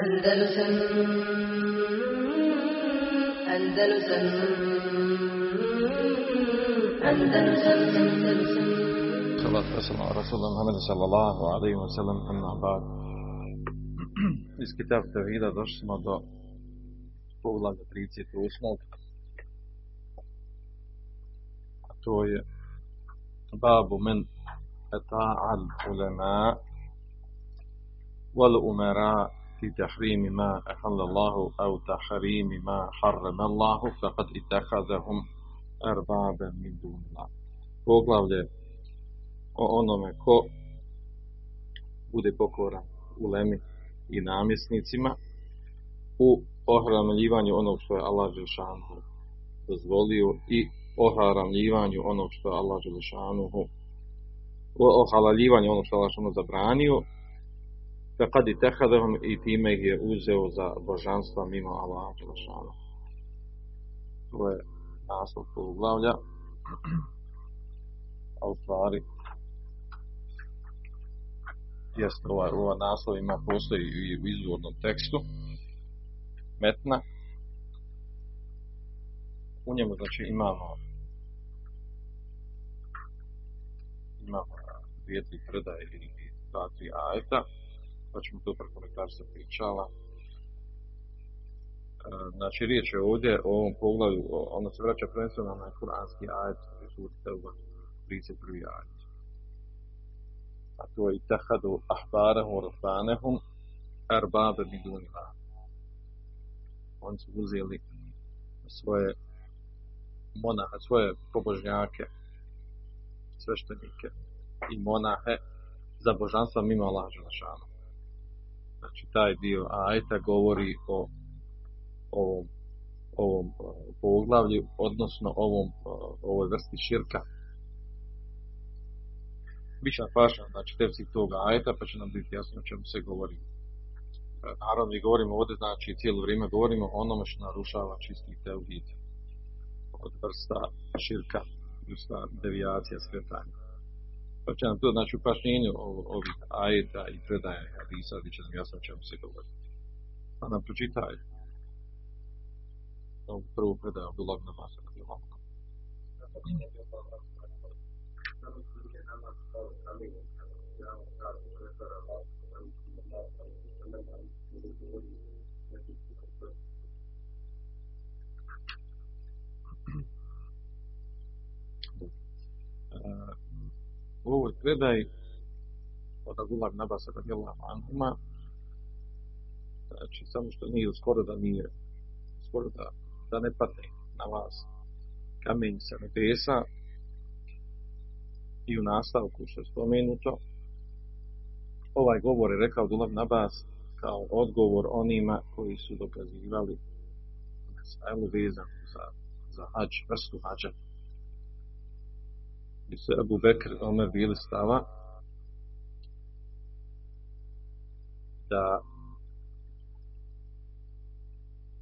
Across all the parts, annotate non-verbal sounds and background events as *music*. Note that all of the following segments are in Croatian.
Andalusam Andalusam Andalusam Andalusam salatu wasalam ala rasulullah Muhammed sallallahu alaihi wa sallam amma ba'd iz kitab Tevhida došli smo do poglavlja 38. A to je babu men eta'al ulema wal umara fi tahrimi ma ahalla Allahu au tahrimi ma harrama Allahu faqad ittakhadhahum arbaban min dunillah. Poglavlje o onome ko bude pokoran ulemi i namjesnicima u ohranjivanju onog što je Allah Žešanuhu dozvolio i ohranjivanju onog što je Allah Žešanuhu o halaljivanju onog što je Allah Žešanuhu zabranio kad i tehadahom i time je uzeo za božanstva mimo Allah Žešanuhu. To je naslov jest ovaj naslov ima postoji i u izvornom tekstu metna. U njemu znači imamo imamo dvije, tri predaje ili dva, tri ajeta pa ćemo to prekomentar se pričala znači riječ je ovdje o ovom poglavlju ono se vraća prvenstveno na kuranski ajet suri Teuba 31. ajet a to je itahadu ahbarahum rahbanehum arbabe bidunila. Oni su uzeli svoje monahe, svoje pobožnjake, sveštenike i monahe za božanstva mimo Allah Želešanu. Znači, taj dio ajta govori o ovom, ovom poglavlju, odnosno ovom, ovoj vrsti širka, Bića paša, znači tefsir toga ajeta, pa će nam biti jasno o čemu se govori. Naravno, mi govorimo ovdje, znači cijelo vrijeme govorimo o onome što narušava čisti teuhid od vrsta širka, vrsta devijacija, skretanja. Pa će nam to, znači, u pašnjenju ovih ajeta i predaje hadisa, bit će nam jasno o čemu se govori. Pa nam pročitaj ovu prvu predaju Abdullah ibn Abbas radijallahu u ovoj predaji od Abdullah Nabasa radijallahu anhuma znači samo što nije skoro da nije skoro da, da ne padne na vas kamen sa nebesa i u nastavku što je spomenuto ovaj govor je rekao Abdullah Nabas kao odgovor onima koji su dokazivali mesajlu vezanu za, za hađ, vrstu hađa gdje su Abu Bekr Omer bili stava da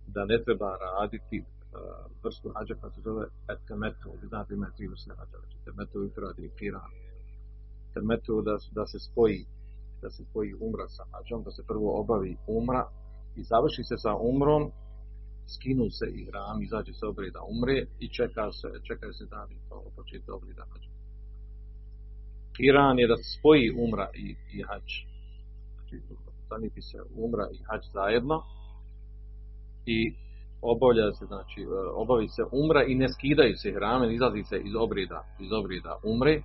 da ne treba raditi uh, vrstu hađa koja se zove etemetu, vi znate ima tri vrste hađa, znači temetu i fradi i kiran. Temetu da, da se spoji da se spoji umra sa hađom, da se prvo obavi umra i završi se sa umrom, skinu se i hram, izađe se obreda umre i čeka se, čekaju se dani po početka obreda hađa. Kiran je da spoji umra i, i hađ. Znači, zaniti se umra i hađ zajedno i obavlja se, znači, obavi se umra i ne skidaju se hrame, izlazi se iz obreda, iz obreda umre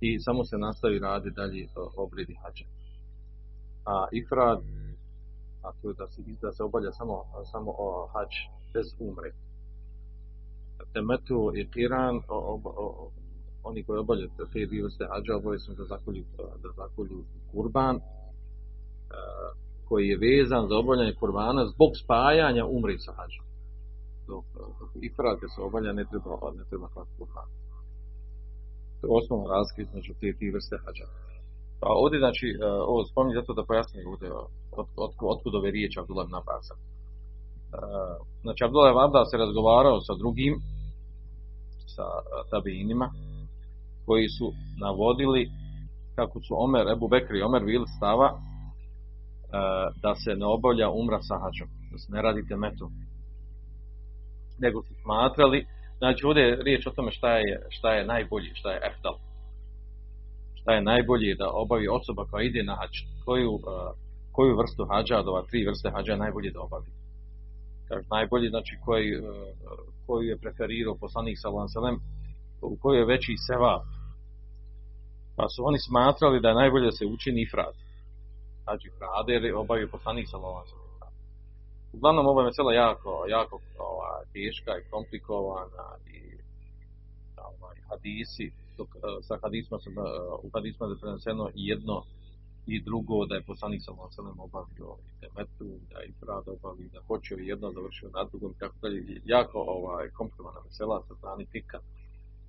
i samo se nastavi radi dalje obredi hađa. A ifrad, a to je da se, da se obavlja samo, samo o hađ bez umre. Temetu i kiran, oni koji obavljaju te dvije vrste hađa obavezno da zakolju, da zakolju kurban koji je vezan za obavljanje kurbana zbog spajanja umri sa hađom. Dok, dok ifrat se obavlja ne treba, ne treba klati kurban. To je osnovna razlika između te dvije vrste hađa. Pa ovdje, znači, ovo spominjem zato da pojasnim ovdje od, od, otkud ove riječi Abdullah ibn Abbasa. Znači, Abdullah ibn se razgovarao sa drugim, sa tabinima, koji su navodili kako su Omer, Ebu Bekri i Omer bili stava da se ne obavlja umra sa hađom, da se ne radite metu. Nego su smatrali, znači ovdje je riječ o tome šta je, šta je najbolji, šta je efdal. Šta je najbolji da obavi osoba koja ide na hađ, koju, koju vrstu hađa od ova tri vrste hađa najbolje da obavi. Kaže, najbolji, znači koji, koju je preferirao poslanik sallam u kojoj je veći sevap. Pa su oni smatrali da je najbolje se učini ifrad. Znači ifrade jer obavio poslanik sallam Uglavnom ova mesela jako, jako ova, teška i komplikovana i ovaj, hadisi, dok, sa hadisma sam, u hadisma je preneseno jedno i drugo da je poslanik sa Selem obavio i temetu, da je Ifrad obavio, da počeo jedno, završio na drugom, tako dalje. Jako ovaj, komplikovana mesela sa strani fika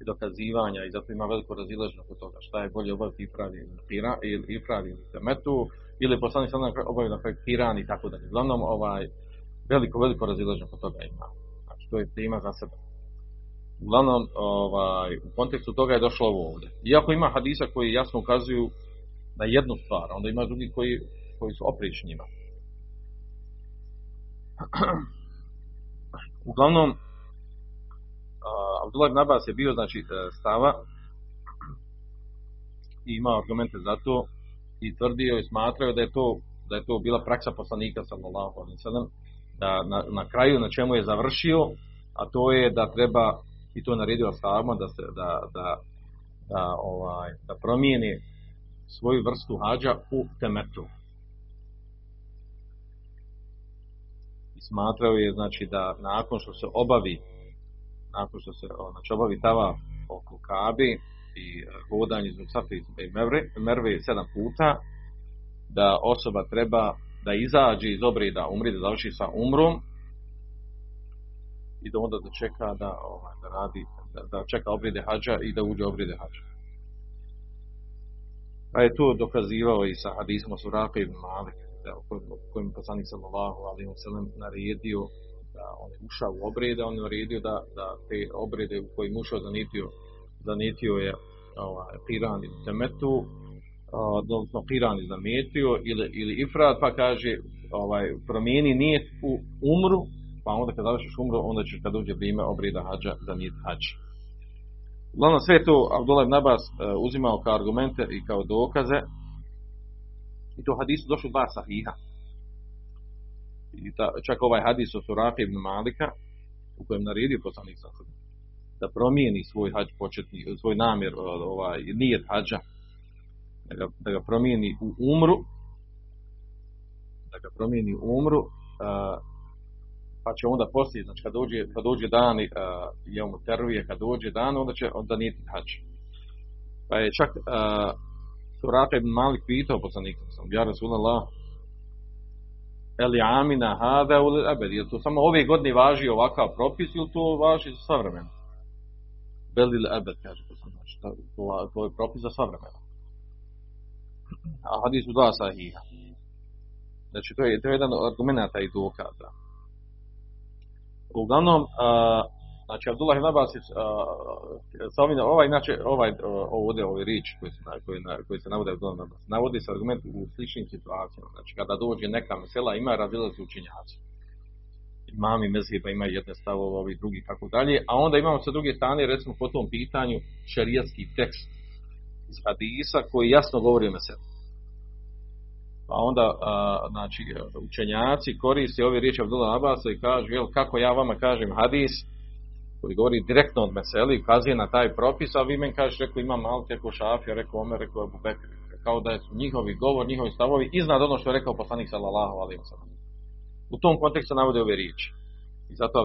dokazivanja i zato ima veliko razilaženje oko toga šta je bolje obaviti Ifrad ili Ifrad ili temetu ili poslanik sa obavio na i tako dalje. Uglavnom, ovaj, veliko, veliko razilaženje oko toga ima. Znači, to je tema za sebe. Uglavnom, ovaj, u kontekstu toga je došlo ovo ovdje. Iako ima hadisa koji jasno ukazuju na jednu stvar, onda ima drugi koji, koji su oprični njima. *clears throat* Uglavnom, Abdullah ibn Abbas je bio znači stava i imao argumente za to i tvrdio i smatrao da je to da je to bila praksa poslanika sallallahu alejhi ve da na, na, kraju na čemu je završio a to je da treba i to naredio ashabima da se da, da, da, ovaj, da promijeni svoju vrstu hađa u temetu. I smatrao je znači da nakon što se obavi nakon što se znači, obavi tava oko Kabe i e, hodanje između Safa i Merve, sedam puta da osoba treba da izađe iz obreda umri, da završi sa umrom i da onda da čeka da, ovaj, da radi, da, da čeka obrede hađa i da uđe obrede hađa. Pa je to dokazivao i sa hadisom Suraka ibn Malik, da, u kojem poslanik sallallahu alaihi wa sallam naredio da on je ušao u obrede, on je naredio da, da te obrede u kojim ušao zanitio, zanitio je ovaj, piran ili temetu, odnosno piran i zametio ili, ili ifrat, pa kaže ovaj, promijeni nijet u umru, pa onda kad završiš umru, onda ćeš kad uđe vrijeme obreda hađa zanijet hađa. Uglavnom sve to Abdullah ibn Abbas e, uzimao kao argumente i kao dokaze i to hadisu došlo dva sahiha. I ta, čak ovaj hadis o Surafi ibn Malika u kojem naredio poslanik sa da promijeni svoj hađ početni, svoj namjer, ovaj, nijet hađa, da ga, da ga promijeni u umru, da ga promijeni u umru, uh, pa će onda poslije, znači kad dođe, kad dođe dan uh, je mu teruje, kad dođe dan, onda će onda niti hađ. Pa je čak uh, Surata ibn Malik pitao poslanika, sam, ja Rasulallah, Eli amina hada ul abed, je to samo ove godine važi ovakav propis ili to važi za sva vremena? Belil abed, kaže poslanik, znači, to, to, to je propis za sva vremena. A hadis u dva sahiha. Znači, to je, to je jedan od argumenta i dokaza. Uglavnom, a, znači Abdullah ibn Abbas sa ovim, ovaj, znači, ovaj, ovdje ovaj riječ koji se, koji, koji se navode Abdullah Abbas, navodi se argument u sličnim situacijama. Znači, kada dođe neka mesela, ima razilazi učinjaci. Imami mezheba ima jedne stavove, ovi drugi, tako dalje. A onda imamo sa druge strane, recimo, po tom pitanju, šarijatski tekst iz hadisa koji jasno govori o meselu. Pa onda, a, znači, učenjaci koriste ove riječi Abdullah Abasa i kažu, jel, kako ja vama kažem hadis, koji govori direktno od meseli, ukazuje na taj propis, a vi meni kažeš, rekao imam Malik, rekao Šafija, rekao Omer, rekao Abu Bekr, kao da su njihovi govor, njihovi stavovi iznad ono što je rekao poslanik sallallahu alaihi wa. U tom kontekstu navode ove riječi. I zato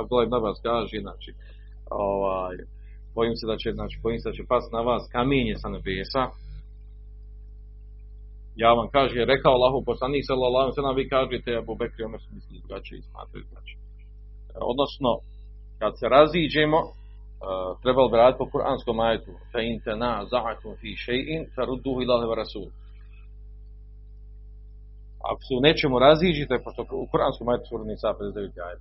Abdullah, ibn Abbas kaže, znači, ovaj, bojim se da će, znači, bojim se da će past na vas kamenje sa nebesa, ja vam kažem, je rekao Allahu poslanik sallallahu alejhi ve vi kažete Abu Bekr i Omer su mislili drugačije i smatraju drugačije. Odnosno, kad se raziđemo, uh, trebalo bi raditi po kuranskom ajetu, fa in tanaza'tum fi shay'in farudduhu ila rasul. Ako se u nečemu raziđete, pošto u kuranskom ajetu sura Nisa 59 ajet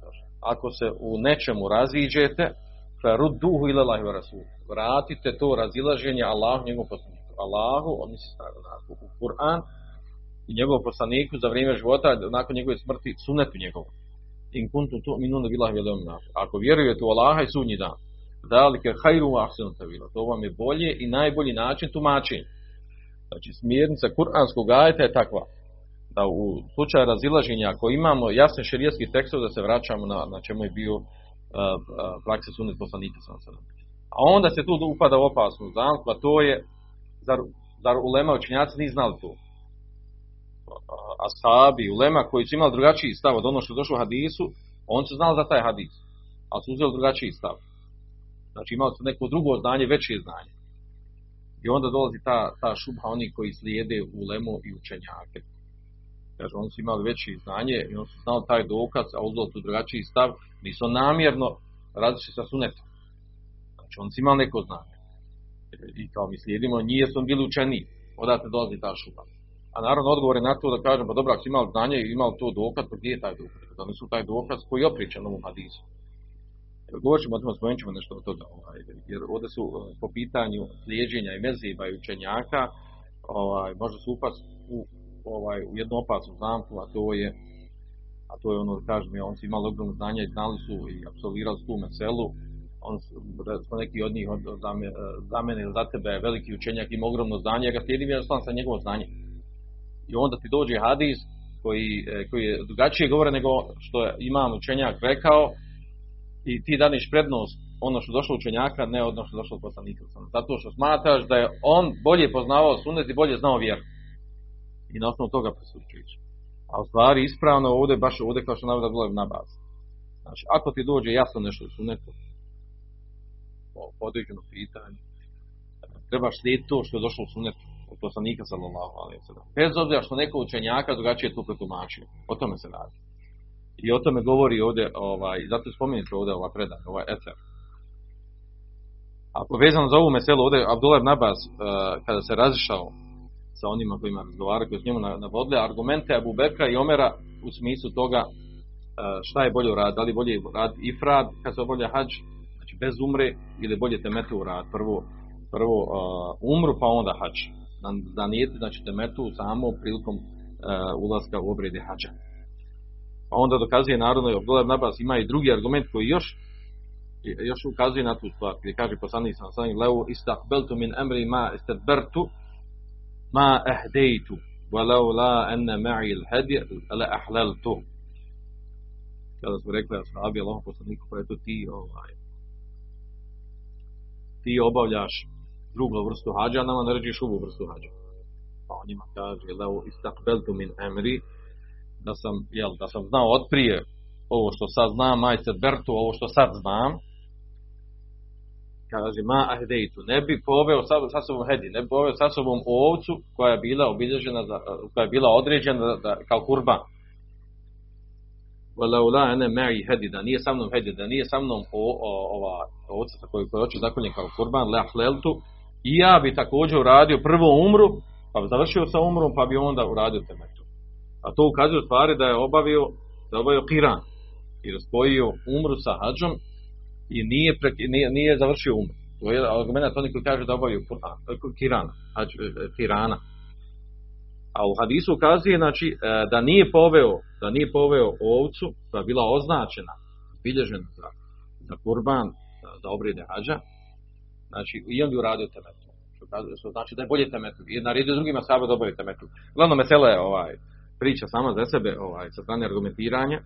Ako se u nečemu raziđete, farudduhu ila wa rasul. Vratite to razilaženje Allahu njegovom poslaniku. Allahu, on misli u Kur'an, i njegovom poslaniku za vrijeme života, nakon njegove smrti, sunetu njegovom. In kuntum tu minuna billahi wal yawmil Ako vjerujete u Allaha i sudnji dan, dalike hajru ahsanu tavila. To vam je bolje i najbolji način tumačenja. Znači smjernica kuranskog ajeta je takva da u slučaju razilaženja ako imamo jasne šerijetski tekstove da se vraćamo na, na čemu je bio uh, praksa sunet poslanika A onda se tu upada u opasnu zamku, a to je zar, zar ulema učenjaci nisu znali to? Ashabi, ulema koji su imali drugačiji stav od ono što je došlo u hadisu, oni su znali za taj hadis, ali su uzeli drugačiji stav. Znači imali su neko drugo znanje, veće znanje. I onda dolazi ta, ta šubha oni koji slijede u lemu i učenjake. Kaže, oni su imali veće znanje i oni su znali taj dokaz, a uzeli tu drugačiji stav, nisu namjerno različiti sa sunetom. Znači, oni su imali neko znanje. I kao mi slijedimo, nije su bili učeni. Odate dolazi ta šubha. A naravno odgovor je na to da kažem, pa dobro, ako si imali znanje i imali to dokaz, pa gdje je taj dokaz? Da nisu taj dokaz koji je opričan u hadisu. Govorit ćemo o tome, spomenut ćemo nešto od toga. Ovaj, jer ovdje su eh, po pitanju slijeđenja i meziba i učenjaka, ovaj, može se upast u, ovaj, u jednu opasnu zamku, a to je a to je ono kažem, on su imali ogromno znanje i znali su i absolvirali su tu meselu, on smo neki od njih od, za, me, za mene ili za tebe veliki učenjak ima ogromno znanje, ja ga slijedim ja sa njegovo znanje. I onda ti dođe hadis koji, eh, koji je drugačije govore nego što je imam učenjak rekao, i ti daniš prednost ono što došlo učenjaka, ne ono što došlo od poslanika. Zato što smatraš da je on bolje poznavao sunet i bolje znao vjeru. I na osnovu toga presuđuješ. A u stvari ispravno ovdje, baš ovdje kao što navode bilo na bazi. Znači, ako ti dođe jasno nešto u sunetu, po određeno pitanje, trebaš slijediti to što je došlo u sunetu od poslanika sallallahu alaihi wa Bez obzira što neko učenjaka drugačije to pretumačio. O tome se radi. I o tome govori ovdje, ovaj, zato spominjete ovdje ova predanja, ovaj eter. A povezano za ovu meselu, ovdje Abdullah Nabas, uh, kada se razišao sa onima kojima razgovaraju, koji s njemu navodili, argumente Abu Bekra i Omera u smislu toga uh, šta je bolje rad, da li bolje rad ifrad kad se obavlja hađ, znači bez umre, ili bolje temetu rad, prvo, prvo uh, umru pa onda hađ. Da, da nijeti, znači temetu samo prilikom uh, ulaska u obrede hađa. Pa onda dokazuje narodno Abdullah Nabas ima i drugi argument koji još još ukazuje na tu stvar, gdje kaže poslanik sam sam leu istakbeltu min emri ma istadbertu ma ehdejtu walau la enne ma'i il-hedi la ahlaltu kada smo rekli ashabi Allah poslaniku pa eto ti ovaj ti obavljaš drugu vrstu hađa, nama naređiš ovu vrstu hađa. Pa on njima kaže, leu istakbeltu min emri, da sam, jel, da sam znao otprije ovo što sad znam, majster Bertu, ovo što sad znam, kaže, ma ahdejtu, ne bi poveo sa, sa sobom hedi, ne bi poveo sa sobom ovcu koja je bila obilježena, za, koja je bila određena da, kao kurban. Walaula ene ma'i hedi, da nije sa mnom hedi, da nije sa mnom o, o, ova ovca sa koju hoće zakoljen kao kurban, le ahleltu, i ja bi također uradio prvo umru, pa bi završio sa umrom, pa bi onda uradio temetu. A to ukazuje stvari da je obavio, da je obavio kiran. I spojio umru sa hađom i nije, nije, nije završio umru. To je argument oni koji kaže da obavio kiran, hađ, e, kirana. A u hadisu ukazuje znači, da nije poveo, da nije poveo ovcu koja je bila označena, bilježena za, za kurban, za obrede hađa, znači i on bi uradio temetu. Što znači da je bolje temetu. I naredio drugima sahaba da obavio temetu. Glavno mesele je ovaj, priča sama za sebe ovaj, sa strane argumentiranja,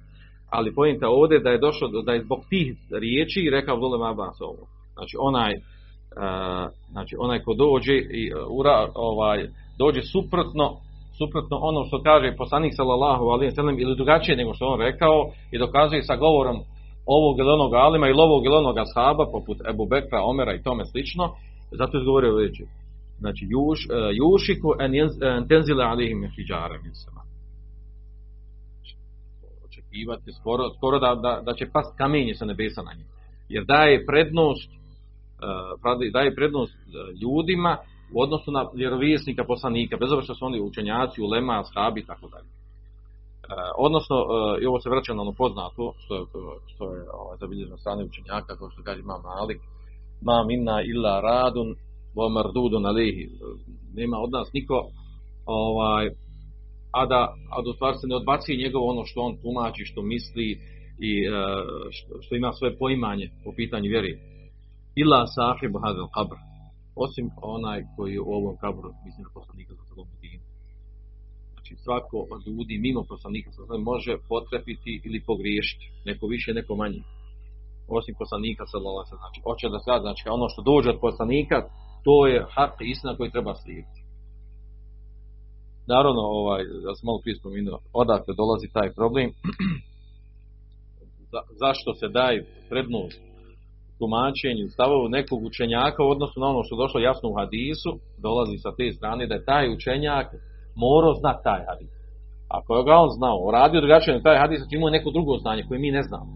ali pojenta ovdje da je došlo, da je zbog tih riječi rekao Abdullah Abbas ovo. Znači onaj, uh, znači onaj ko dođe i uh, ura, ovaj, dođe suprotno suprotno ono što kaže poslanik sallallahu alejhi ve sellem ili drugačije nego što on rekao i dokazuje sa govorom ovog ili onog alima ili ovog ili onog ashaba poput Ebu Bekra, Omera i tome slično zato je govorio reći znači juš, uh, jušiku en, en tenzile alihim hijjara mislim očekivati skoro, skoro da, da, da će past kamenje sa nebesa na njih. Jer daje prednost uh, daje prednost ljudima u odnosu na vjerovjesnika poslanika, bez obzira što su oni učenjaci, ulema, ashabi i tako dalje. Uh, odnosno, i ovo se vraća na ono poznato, što je, što je ovaj, zabilježeno strane učenjaka, kao što kaže imam Malik, ma minna illa radun, wa mardudun alihi. Nema od nas niko ovaj, a da, a da u stvari se ne odbaci njegovo ono što on tumači, što misli i e, što, što ima svoje poimanje po pitanju vjeri. Ila sahib hadel kabr. Osim onaj koji je u ovom kabru, mislim na poslanika. Znači svako od ljudi mimo poslanika sa može potrefiti ili pogriješiti. Neko više, neko manje. Osim poslanika sa Znači, hoće da se znači ono što dođe od poslanika, to je hak istina koji treba slijediti. Naravno, ovaj, da sam malo prije spomenuo, odakle dolazi taj problem, *clears throat* Za, zašto se daje prednost tumačenju stavovu nekog učenjaka u odnosu na ono što došlo jasno u hadisu, dolazi sa te strane da je taj učenjak morao znati taj hadis. Ako je ga on znao, radio drugačije na taj hadis, imao neko drugo znanje koje mi ne znamo.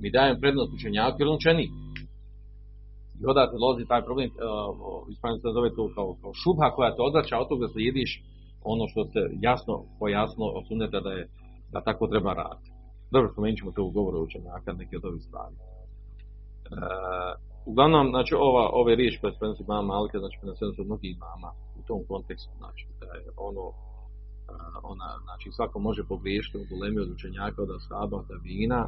Mi dajem prednost učenjaku jer on učeni. I odatle dolazi taj problem, uh, se zove to kao, kao šubha koja te odvraća od toga da slijediš ono što se jasno pojasno osunete da je da tako treba raditi. Dobro, spomenut ćemo to u govoru učenjaka, neke od ovih stvari. E, uglavnom, znači, ova, ove riječi koje prenosi mama Malika, znači, prenesene su mnogih mama u tom kontekstu, znači, da je ono, ona, znači, svako može pogriješiti od ulemi od učenjaka, od ashaba, od vina,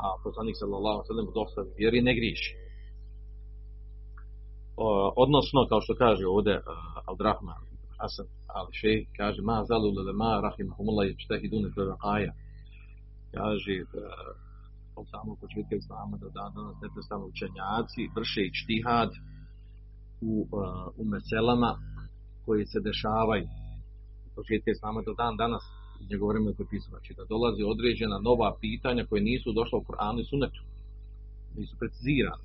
a poslanik sallallahu sallam dosta vjeri ne griješi. Odnosno, kao što kaže ovdje Al-Drahman Hasan ali še kaže ma zalu le ma rahimahumullah yajtahidun fi raqaya kaže od samog početka islama do dan danas neprestano učenjaci vrše ijtihad u, u meselama koji se dešavaju od početka islama do dan danas njegovo vremena koje pisao, znači da dolazi određena nova pitanja koje nisu došla u Koranu i Sunnetu, nisu precizirane.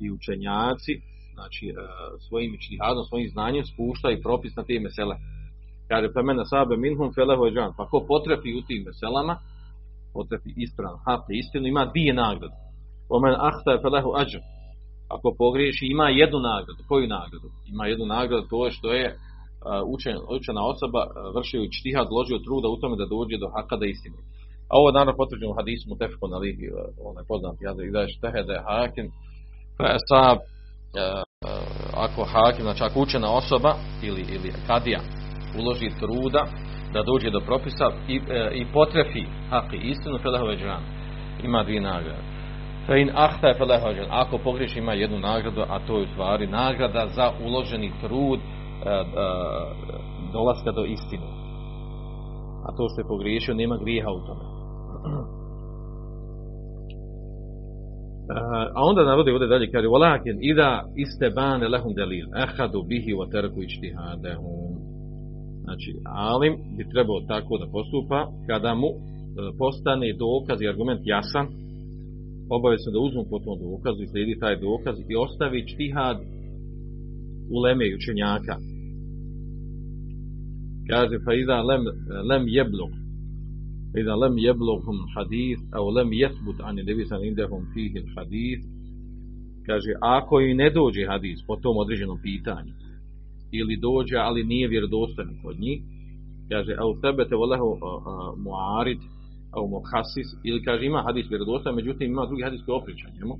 I učenjaci znači e, svojim čtihadom, svojim znanjem spušta i propis na te mesele. Kaže, pa mene sabe minhum felehu eđan. Pa ko potrefi u tim meselama, potrefi ispravno, hapne istinu, ima dvije nagrade. Omen ahta je felehu ađan. Ako pogriješi, ima jednu nagradu. Koju nagradu? Ima jednu nagradu, to je što je uh, učen, učena osoba uh, vršio čtihad, ložio truda u tome da dođe do haka da istine. A ovo je naravno potvrđeno u hadisu Mutefkon alihi, onaj poznat jazak, da je štehede sab, ako hakim, znači ako učena osoba ili, ili kadija uloži truda da dođe do propisa i, e, i potrefi haki istinu felehu veđran. Ima dvije nagrade. In ahta je Ako pogriješi ima jednu nagradu, a to je u stvari nagrada za uloženi trud e, e, dolaska do istine. A to što je pogriješio nema grijeha u tome. *clears throat* A onda navodi ovdje dalje, kaže, ida istebane lehum delil, ehadu bihi wa terku ičtihadehum. Znači, alim bi trebao tako da postupa, kada mu e, postane dokaz i argument jasan, obavezno da uzmu potom dokaz i slijedi taj dokaz i ostavi čtihad u leme i učenjaka. Kaže, fa iza lem, lem jeblog, iza lem jebloghum hadith, a lem jesbut ani nebisan indehum fihil hadith, kaže, ako i ne dođe hadis po tom određenom pitanju, ili dođe, ali nije vjerodostojan kod njih, kaže, au sebete volehu muarid, au muhasis ili kaže ima hadis vjerodostojan međutim ima drugi hadis koji opriča njemu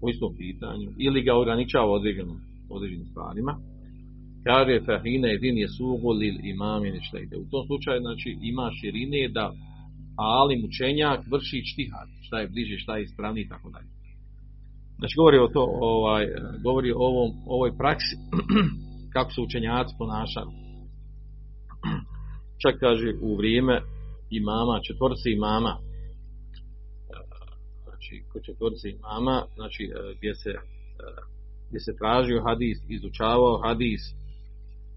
po istom pitanju ili ga ograničava određenom određenim stvarima kaže fahine jedin je sugu lil imami ide. U tom slučaju znači ima širine da alim učenjak vrši čtihad, šta je bliže, šta je ispravnije i tako dalje. Znači govori o to, ovaj, govori o ovom, ovoj praksi, *clears throat* kako su učenjaci ponašali. *clears throat* Čak kaže u vrijeme imama, četvorci imama, znači kod četvorci imama, znači gdje se, gdje se tražio hadis, izučavao hadis,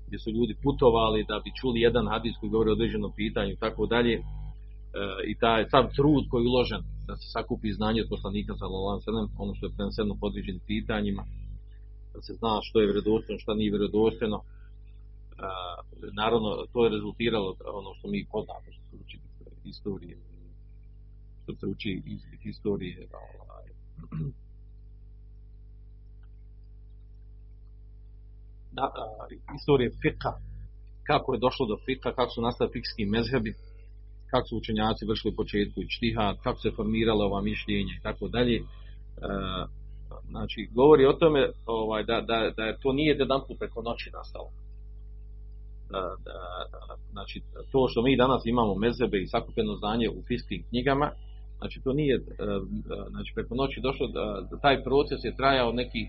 gdje su ljudi putovali da bi čuli jedan hadis koji govori o određenom pitanju i tako dalje, i taj sav trud koji je uložen da se sakupi znanje od poslanika sallallahu ono što je preneseno po određenim pitanjima, da se zna što je vjerodostojno, što nije vjerodostojno. Naravno, to je rezultiralo ono što mi poznamo, što historije, što se uči iz historije ovaj, *clears throat* da, istorije fika, kako je došlo do fika, kako su nastali fikski mezhebi, kako su učenjaci vršili u početku i štihad, kako se formirala ova mišljenja i tako dalje. E, znači, govori o tome ovaj, da, da, da to nije jedan put preko noći nastalo. Znači, to što mi danas imamo mezebe i sakupljeno znanje u fiskim knjigama, znači to nije znači, preko noći došlo, da, taj proces je trajao neki,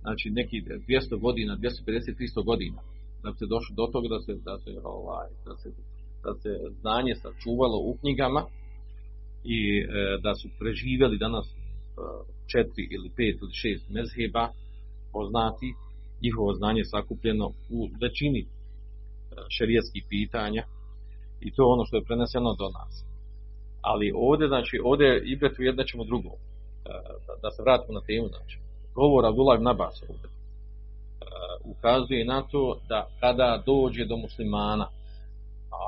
znači, neki 200 godina, 250-300 godina, da se došlo do toga da se, da se, ovaj, da se, da se znanje sačuvalo u knjigama i da su preživjeli danas četiri ili pet ili šest mezheba poznati, njihovo znanje sakupljeno u većini e, šerijetskih pitanja i to je ono što je preneseno do nas. Ali ovdje, znači, ovdje ibret jedna ćemo drugo. E, da se vratimo na temu, znači. Govor Abdullah ibn Abbas ovdje e, ukazuje na to da kada dođe do muslimana,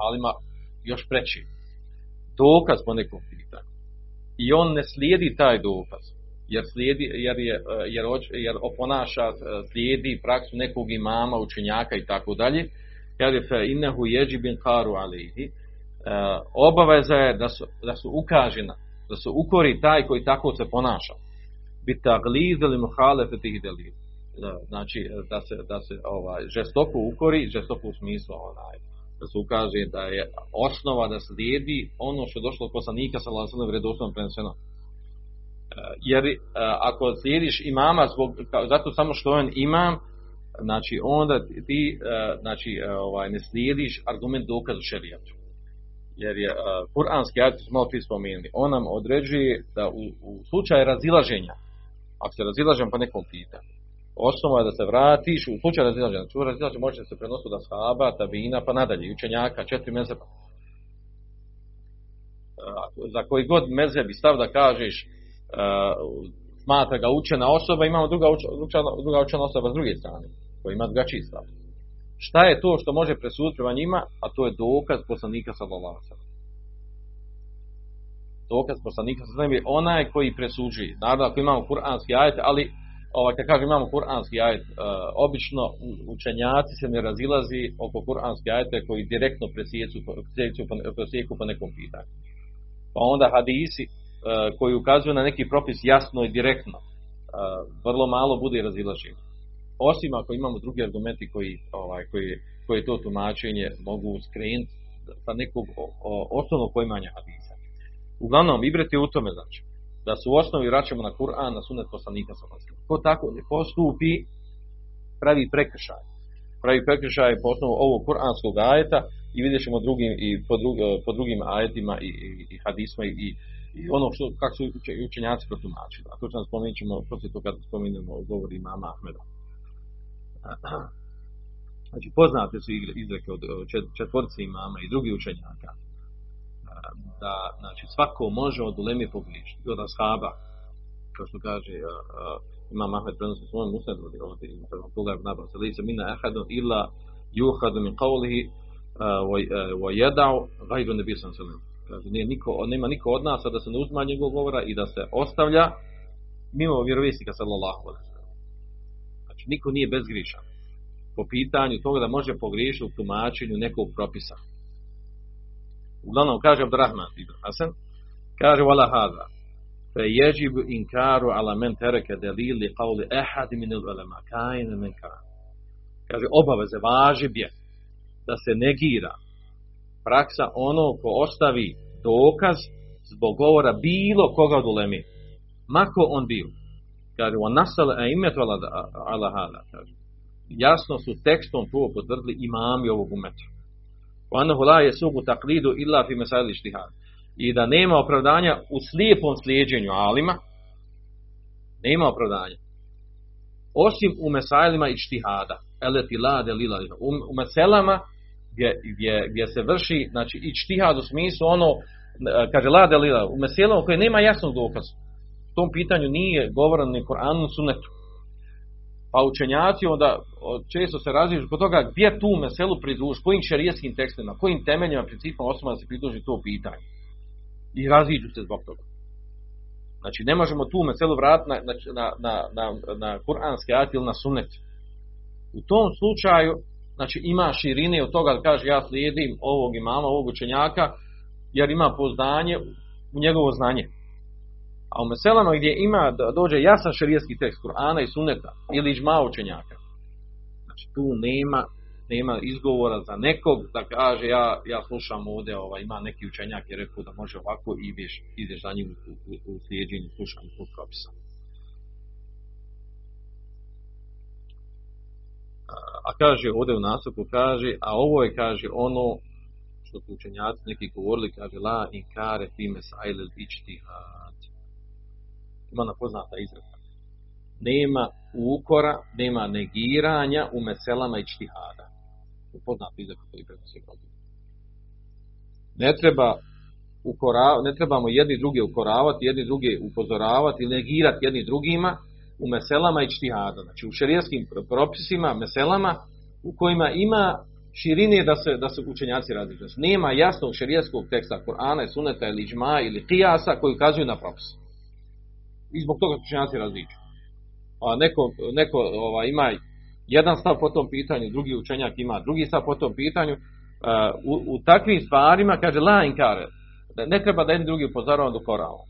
alima još preći, dokaz po nekom pitanju, i on ne slijedi taj dokaz, jer, slijedi, jer, je, jer, jer oponaša, e, slijedi praksu nekog imama, učenjaka i tako dalje, kaže fe innehu jeđibin karu alihi, e, obaveza je da su, da su ukažena, da su ukori taj koji tako se ponaša. Bi tagliz ili muhalefe tih delil. Znači, da se, da se ovaj, žestoko ukori, žestoko u smislu onaj, da se ukaže da je osnova da slijedi ono što je došlo od poslanika sa lasalem vredostom preneseno jer e, ako slijediš imama zbog, zato samo što on imam, znači onda ti e, znači, e, ovaj, ne slijediš argument dokaz u šerijatu. Jer je kuranski ajet, smo malo spomenuli, on nam određuje da u, u slučaju razilaženja, ako se razilažem po nekom pitanju, osnova je da se vratiš u slučaju razilaženja. Znači, razilaženja može se prenositi da shaba, tabina, pa nadalje, učenjaka, četiri mezeba. Za koji god mezebi stav da kažeš smatra ga učena osoba, imamo druga, učena, druga učena osoba s druge strane, koja ima drugačiji stav. Šta je to što može presuditi prema njima, a to je dokaz poslanika sallallahu Dokaz poslanika sallallahu je onaj koji presuđuje. Naravno, ako imamo kuranski ajet, ali ovaj, kad kažem imamo kuranski ajet, uh, obično učenjaci se ne razilazi oko kuranski ajete koji direktno presjecu, presjecu, presjeku po nekom pitanju. Pa onda hadisi E, koji ukazuju na neki propis jasno i direktno, e, vrlo malo bude razilaženje. Osim ako imamo drugi argumenti koji, ovaj, koji, koji to tumačenje mogu skrenuti sa nekog osnovnog poimanja hadisa. Uglavnom, ibret je u tome, znači, da su u osnovi vraćamo na Kur'an, na sunet poslanika sa Ko tako ne postupi, pravi prekršaj. Pravi prekršaj po osnovu ovog kuranskog ajeta i vidjet ćemo drugim, i po, po drugim ajetima i, i, i hadisma i, i ono što, kako su učenjaci protumačili. A to ćemo spomenut ćemo to kad spominjemo govori mama Ahmeda. *clears throat* Znači, poznate su izreke od četvorice imama i drugih učenjaka da znači, svako može od ulemi pogriješiti, od ashaba, kao što kaže imam Ahmed prenosi svojom usnedu ovdje i Abdullah ibn Abbas, lisa mina ahadun illa juhadu min qawlihi wa yada'u gajru nebi sallam. Kaže, nije niko, nema niko od nas da se ne uzma njegov govora i da se ostavlja mimo vjerovjesnika sallallahu alaihi niko nije bezgrišan po pitanju toga da može pogriješiti u tumačenju nekog propisa. Uglavnom, kaže Abdurrahman ibn Hasan, kaže wala hada, fe jeđibu inkaru ala men tereke delili qavli ehad min ulema, kajne men Kaže, obaveze, važib je da se negira praksa ono ko ostavi dokaz zbog govora bilo koga od ulemi. Mako on bio. Kaže, on nasala a imetu ala hala. Kaže. Jasno su tekstom to potvrdili imami ovog umeta. Anahu la je sugu taklidu illa fi mesajli štihad. I da nema opravdanja u slijepom slijedženju alima, nema opravdanja. Osim u mesajlima i štihada. Eleti lade lila. U, u meselama gdje, gdje, gdje se vrši, znači i štihad u smislu ono, e, kaže la delila, u meselama koje nema jasnog dokaza. Tom pitanju nije govoreno ni Koranu sunetu. Pa učenjaci onda često se različu kod toga gdje tu meselu pridruži, kojim šerijskim tekstima, kojim temeljima, principom osnovama se pridruži to pitanje. I raziđu se zbog toga. Znači, ne možemo tu meselu vratiti na, na, na, na, na kuranski ajat ili na sunet. U tom slučaju, znači ima širine od toga da kaže ja slijedim ovog imama, ovog učenjaka, jer ima poznanje u njegovo znanje. A u meselama gdje ima, dođe jasan šerijetski tekst Kur'ana i Suneta ili žma učenjaka, znači tu nema nema izgovora za nekog da kaže ja, ja slušam ovdje, ovaj, ima neki učenjak je rekao da može ovako i ideš, ideš za njim u, u, u slijedjenju slušanju tog propisa. A kaže ovdje u nastupu kaže, a ovo je kaže ono što su učenjaci neki govorili, kaže la in kare fime sajle ičtihad. Ima na poznata izreka. Nema ukora, nema negiranja u meselama ičtihada. Poznat izreka koji prenosi Ne treba ukora, ne trebamo jedni druge ukoravati, jedni druge upozoravati, negirati jedni drugima, u meselama i čtihada, znači u šerijskim propisima, meselama, u kojima ima širine da se, da se učenjaci različite. Znači, nema jasnog šerijskog teksta Korana, Suneta ili Iđma ili Kijasa koji ukazuju na propis. I zbog toga učenjaci različuju. A neko, neko ova, ima jedan stav po tom pitanju, drugi učenjak ima drugi stav po tom pitanju. u, u takvim stvarima, kaže la inkare, ne treba da jedni drugi upozoravamo do Korana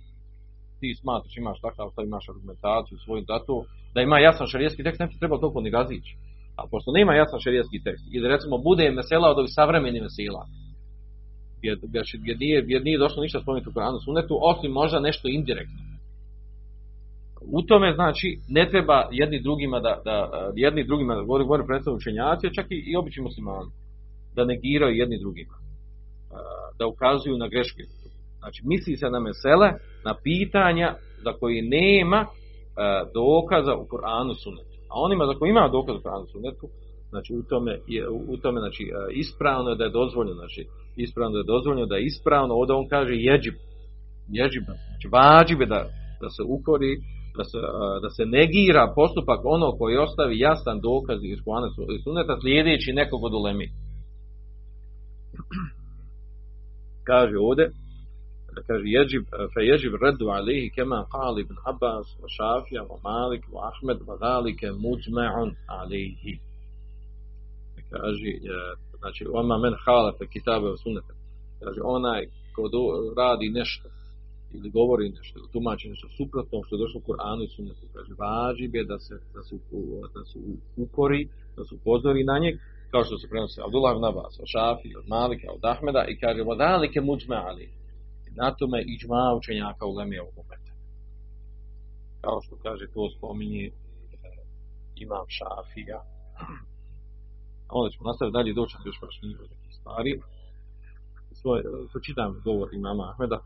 ti smatraš imaš takav stav, imaš argumentaciju svoju za to, da ima jasan šarijetski tekst, ne bi trebalo toliko ni razići. A pošto nema jasan šarijetski tekst, i da recimo bude mesela od ovih savremenih mesela, gdje, gdje, nije, gdje nije došlo ništa spomenuti u Koranu sunetu, osim možda nešto indirektno. U tome znači ne treba jedni drugima da, da jedni drugima da govori, govori predstavljaju učenjaci, čak i, i obični muslimani, da negiraju jedni drugima, da ukazuju na greške. Znači misli se na mesele, na pitanja za koji nema e, dokaza u Koranu sunetu. A onima za koji ima dokaz u Koranu sunetu, znači u tome, je, u tome znači, e, ispravno je da je dozvoljeno, znači ispravno da je dozvoljeno, da je ispravno, ovdje on kaže jeđib, jeđib, znači vađibe da, da se ukori, da se, e, da se negira postupak ono koji ostavi jasan dokaz iz Korana suneta slijedeći nekog od ulemi. Kaže ovdje, kaže jeđib, fe jeđib redu alihi kema qali ibn Abbas, wa Šafija, wa Malik, wa Ahmed, wa dalike muđme'un alihi. Kaže, znači, oma men halafe kitabe o sunnete. Kaže, onaj ko radi nešto, ili govori nešto, tumači nešto suprotno što je došlo u Kur'anu i sunnetu. Kaže, važib je da se, da se, da se ukori, da se upozori na njeg, kao što se prenosi Abdullah ibn Abbas, od Šafija, od Malika, od Ahmeda i kaže, wa dalike muđme alihi na tome iđma učenjaka u Lemije umeta. Kao što kaže, to spominje e, imam Šafija. A onda ćemo nastaviti dalje doći još baš od nekih stvari. Svoj, pročitam govor imama Ahmeda.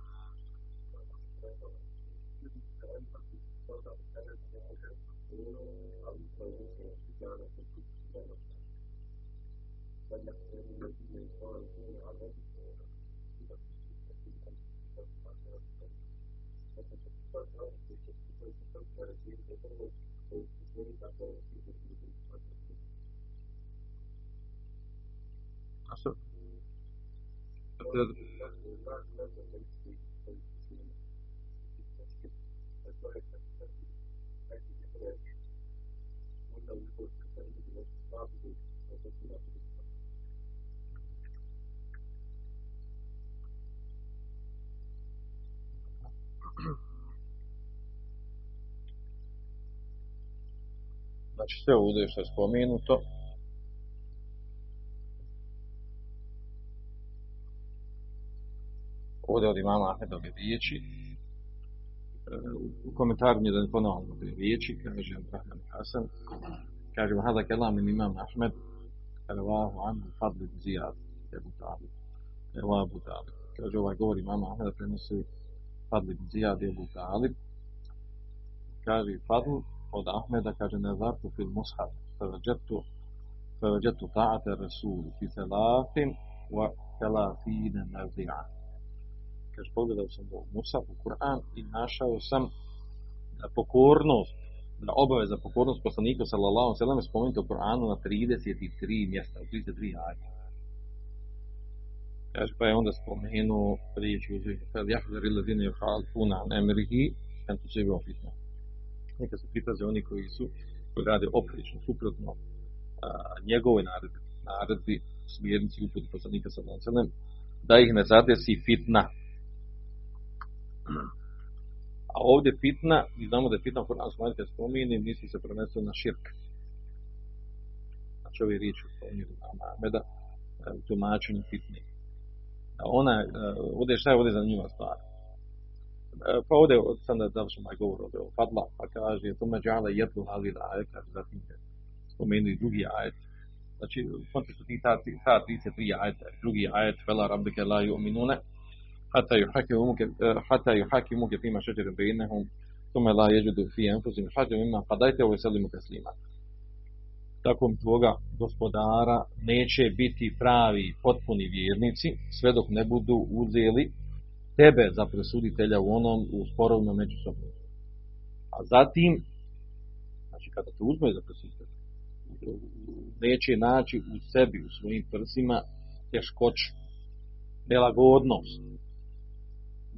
Znači sve ovdje što je spomenuto, ovdje od imama Ahmedove riječi, e, u komentaru mi je da ne ponovno ove riječi, kaže Rahman Hasan, kaže Hada kelam im imam Ahmed, Revahu anhu fadli zijad, Ebu Talib, Ebu Abu Talib. Kaže ovaj govor imama Ahmeda prenosi fadli zijad, Ebu Talib, kaže fadl od Ahmeda, kaže nazartu fil mushaf, فوجدت فوجدت طاعة الرسول في ثلاث وثلاثين موضعا kaže, pogledao sam u Musaf, u Kur'an i našao sam da pokornost, da obaveza pokornost poslanika sallallahu alejhi ve sellem spomenuta u Kur'anu na 33 mjesta, u 33 ajeta. Kaže, pa je onda spomenuo riječi uzvišnje, fel jahzar ila dine yuhalfuna an emrihi, en tu sebi ofitna. Neka se pripaze oni koji su, koji rade oprično, suprotno a, njegove naredbi, naredbi, smjernici uputi poslanika sallallahu alejhi ve sellem, da ih ne zadesi fitna, a ovdje fitna, mi znamo da je fitna u Kur'anskom kad spomini, misli se prvenstveno na širk. Znači ove riječi u Ahmeda, e, u tumačenju fitne. Ona, e, ovdje šta je ovdje zanimljiva stvar? E, pa ovdje, sam da završim ovaj govor ovdje o Fadla, pa kaže, to me džala jednu ali da ajet, kaže, zatim spomenuli drugi ajet. Znači, u kontekstu tih ta, ta 33 ajeta, drugi ajet, fela rabbike la yu'minune, hata yuhakimuke fima šeđerim bejnehum, tome la jeđudu fi enfuzim hađem ima, pa dajte ovo selimu teslima. Tako tvoga gospodara neće biti pravi, potpuni vjernici, sve dok ne budu uzeli tebe za presuditelja u onom u sporovnom međusobnom. A zatim, znači kada te uzme za presuditelja, neće naći u sebi, u svojim prsima, teškoću, nelagodnost.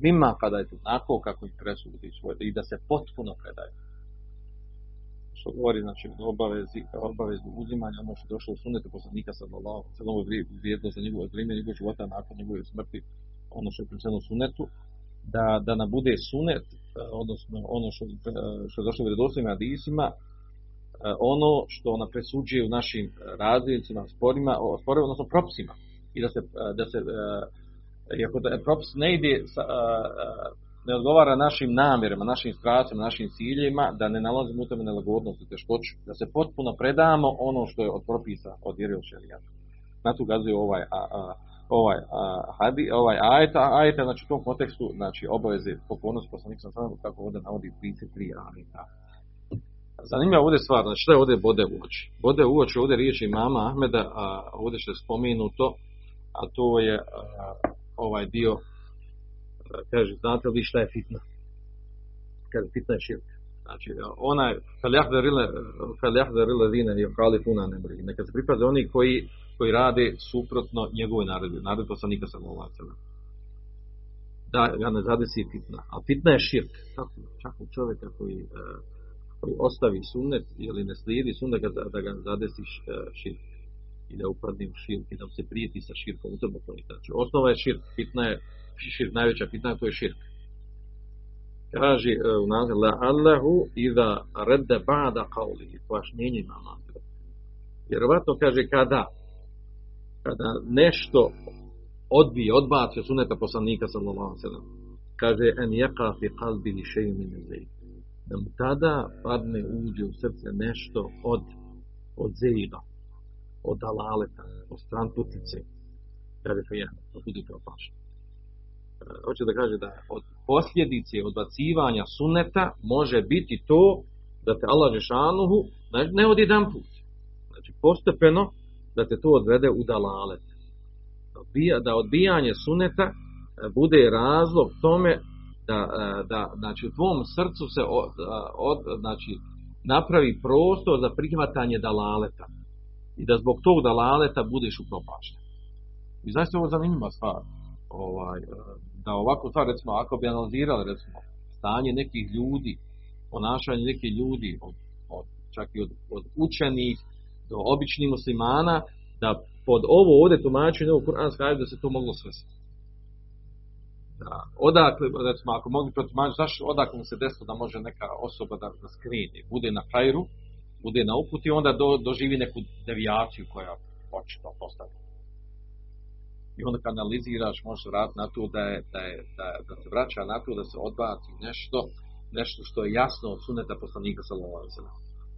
Mima kada je onako kako im presudi svoje, i da se potpuno predaju. Što govori, znači, obavezi, obavezi uzimanja, ono što je došlo u sunetu poslanika sallallahu sallam, vrijedno za njegove vrijeme, njegove života nakon njegove smrti, ono što je pričano u sunetu, da, da nam bude sunet, odnosno ono što, što je došlo u vjerodostojnim hadisima, ono što ona presuđuje u našim različicima, sporima, sporima, odnosno propisima. I da se, da se iako da propis ne ide ne odgovara našim namjerama, našim strastima, našim ciljevima, da ne nalazimo u tome nelagodnost i teškoću, da se potpuno predamo ono što je od propisa od vjere od šerijata. Na to ukazuje ovaj, a, a, ovaj, a, hadi, ovaj ajeta, ajeta, znači u tom kontekstu, znači obaveze pokornosti poslanika sam sam kako ovdje navodi 33 ajeta. Zanimljiva ovdje stvar, znači šta je ovdje bode u oči? Bode u oči ovdje riječi mama Ahmeda, a ovdje što je spomenuto, a to je a, ovaj dio, a, kaže, znate li šta je fitna? Kaže, fitna je širka. Znači, ona je, feljahdarile vine i halifuna nemri. Neka se pripaze oni koji, koji rade suprotno njegove naredbe, naredbe poslanika sa Allahom. Da ga ne zadesi fitna. A fitna je širk. Tako, čak u čovjeka koji, koji ostavi sunnet ili ne slijedi sunnet da ga zadesi širk i da upadne u širk i da se prijeti sa širkom u tome Znači, osnova je širk, fitna je širk, najveća fitna to je širk. Kaže u nazivu la Allahu iza redde ba'da qawli pojašnjenje imama. Vjerovatno kaže kada kada nešto odbije, odbaci od suneta poslanika sallallahu alejhi ve sellem. Kaže en yaqa fi qalbi shay'un min zayd da mu tada padne uđe u srce nešto od od zeiga, od dalaleta, od stran fe jedan, da bude kao paša. E, hoće da kaže da od posljedice odbacivanja suneta može biti to da te Allah Žešanuhu ne od jedan put. Znači postepeno da te to odvede u dalalet. Da odbijanje suneta e, bude razlog tome da, e, da znači u tvom srcu se od, od, znači, napravi prostor za prihvatanje dalaleta i da zbog tog dalaleta budeš upropašten. I zaista ovo zanimljiva stvar. Ovaj, e, da ovako stvar, recimo, ako bi analizirali recimo, stanje nekih ljudi, ponašanje nekih ljudi, od, od, čak i od, od učenih do običnih muslimana, da pod ovo ovdje tumačenje ovog kuranska da se to moglo svesti da, odakle, recimo, ako mogli protumačiti, znaš, odakle mu se desilo da može neka osoba da, da skreni, bude na hajru, bude na uput i onda do, doživi neku devijaciju koja očito postavi. I onda kad analiziraš, možeš raditi na to da, je, da, je, da, da se vraća na to da se odbaci nešto, nešto što je jasno od suneta poslanika sallallahu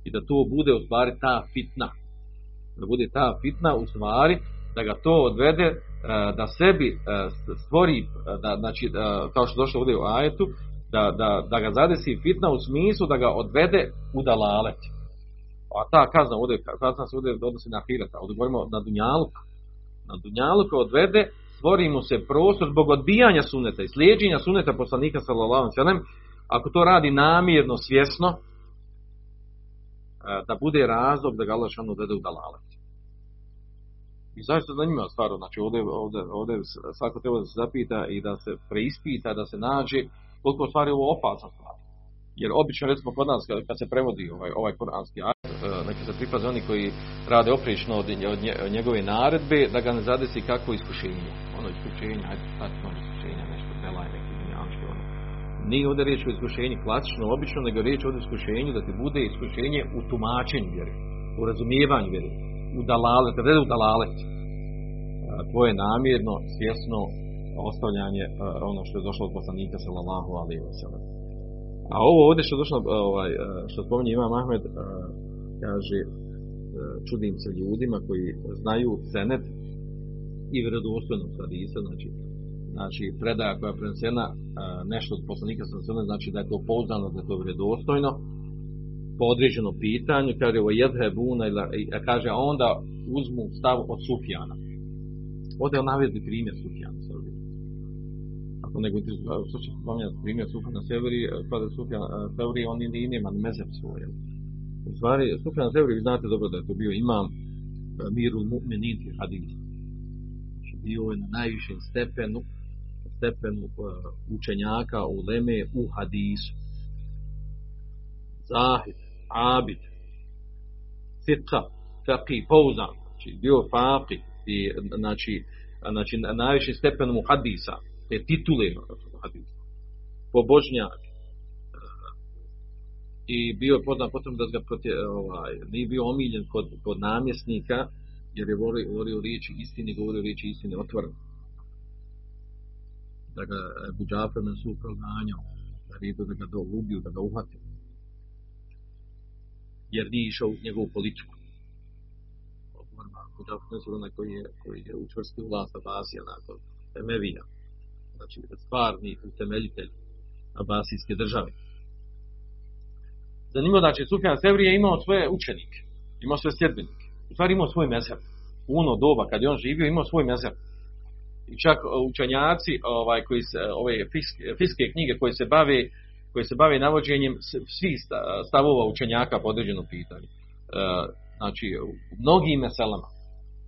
I da to bude u stvari ta fitna. Da bude ta fitna u stvari da ga to odvede da sebi stvori, da, znači, kao što došlo ovdje u ajetu, da, da, da ga zadesi fitna u smislu da ga odvede u dalalet. A ta kazna ovdje, kazna se ovdje odnosi na hirata, ovdje govorimo na dunjaluk. Na dunjaluk odvede, stvori mu se prostor zbog odbijanja suneta i slijedženja suneta poslanika sallallahu alejhi ako to radi namjerno, svjesno, da bude razlog da ga Allah šanu odvede u dalalet. I zašto zanimljiva stvar, znači ovdje, ovdje, ovdje svako treba da se zapita i da se preispita, da se nađe koliko stvari ovo opasna stvar. Jer obično recimo kod nas kad se prevodi ovaj, ovaj koranski ajet, e, neki se pripaze oni koji rade oprično od, od, njegove naredbe, da ga ne zadesi kako iskušenje. Ono iskušenje, hajde, znači ono iskušenje, nešto belaj, neki dunjanski, ono. Nije ovdje riječ o iskušenju klasično, obično, nego riječ o iskušenju da ti bude iskušenje u tumačenju vjeri, u razumijevanju vjeri u dalalet, kad u dalalet, to je namjerno, svjesno ostavljanje ono što je došlo od poslanika sallallahu alaihi wa sallam. A ovo ovdje što došlo, ovaj, što spominje Imam Ahmed, kaže, čudim se ljudima koji znaju senet i vjerodostojnost hadisa, znači, znači predaja koja je prenesena nešto od poslanika sallallahu znači da je to pouzdano, da je to vjerodostojno, po određenom pitanju, kaže o jedhebuna, kaže a onda uzmu stav od Sufjana. Ovdje je navedi primjer Sufjana nego što će spominjati primjer Sufjana Severi, kada Sufjan Severi, on i nema mezeb svoj. U stvari, Sufjan Severi, vi znate dobro da je to bio imam miru mu'minin hadis. Znači, bio je na najvišem stepenu, stepenu učenjaka u Leme u hadisu. Zahid, abid, fiqa, faqih, pouzan, znači bio faqih, i, znači, znači na najvišem stepenu mu hadisa, te titule pobožnjak, i bio je poznat potom da ga protiv, ovaj, nije bio omiljen kod, kod namjesnika, jer je volio, volio riječi istine, govorio riječi istine otvoreno. Da ga Buđafer su proganjao, da, da ga dolubio, da ga uhvatio jer nije išao u njegovu politiku. onaj koji je, koji je učvrstio vlast Abasija nakon Emevija, znači stvarni utemeljitelj Abasijske države. Zanimljivo, znači, Sufjan Sevri je imao svoje učenike, imao svoje sljedbenike, u stvari imao svoj mezheb. U ono doba kad je on živio imao svoj mezheb. I čak učenjaci ovaj, koji se, ove fiske, fiske knjige koje se bave koji se bave navođenjem svih stavova učenjaka po određenom pitanju. E, znači, u mnogim meselama,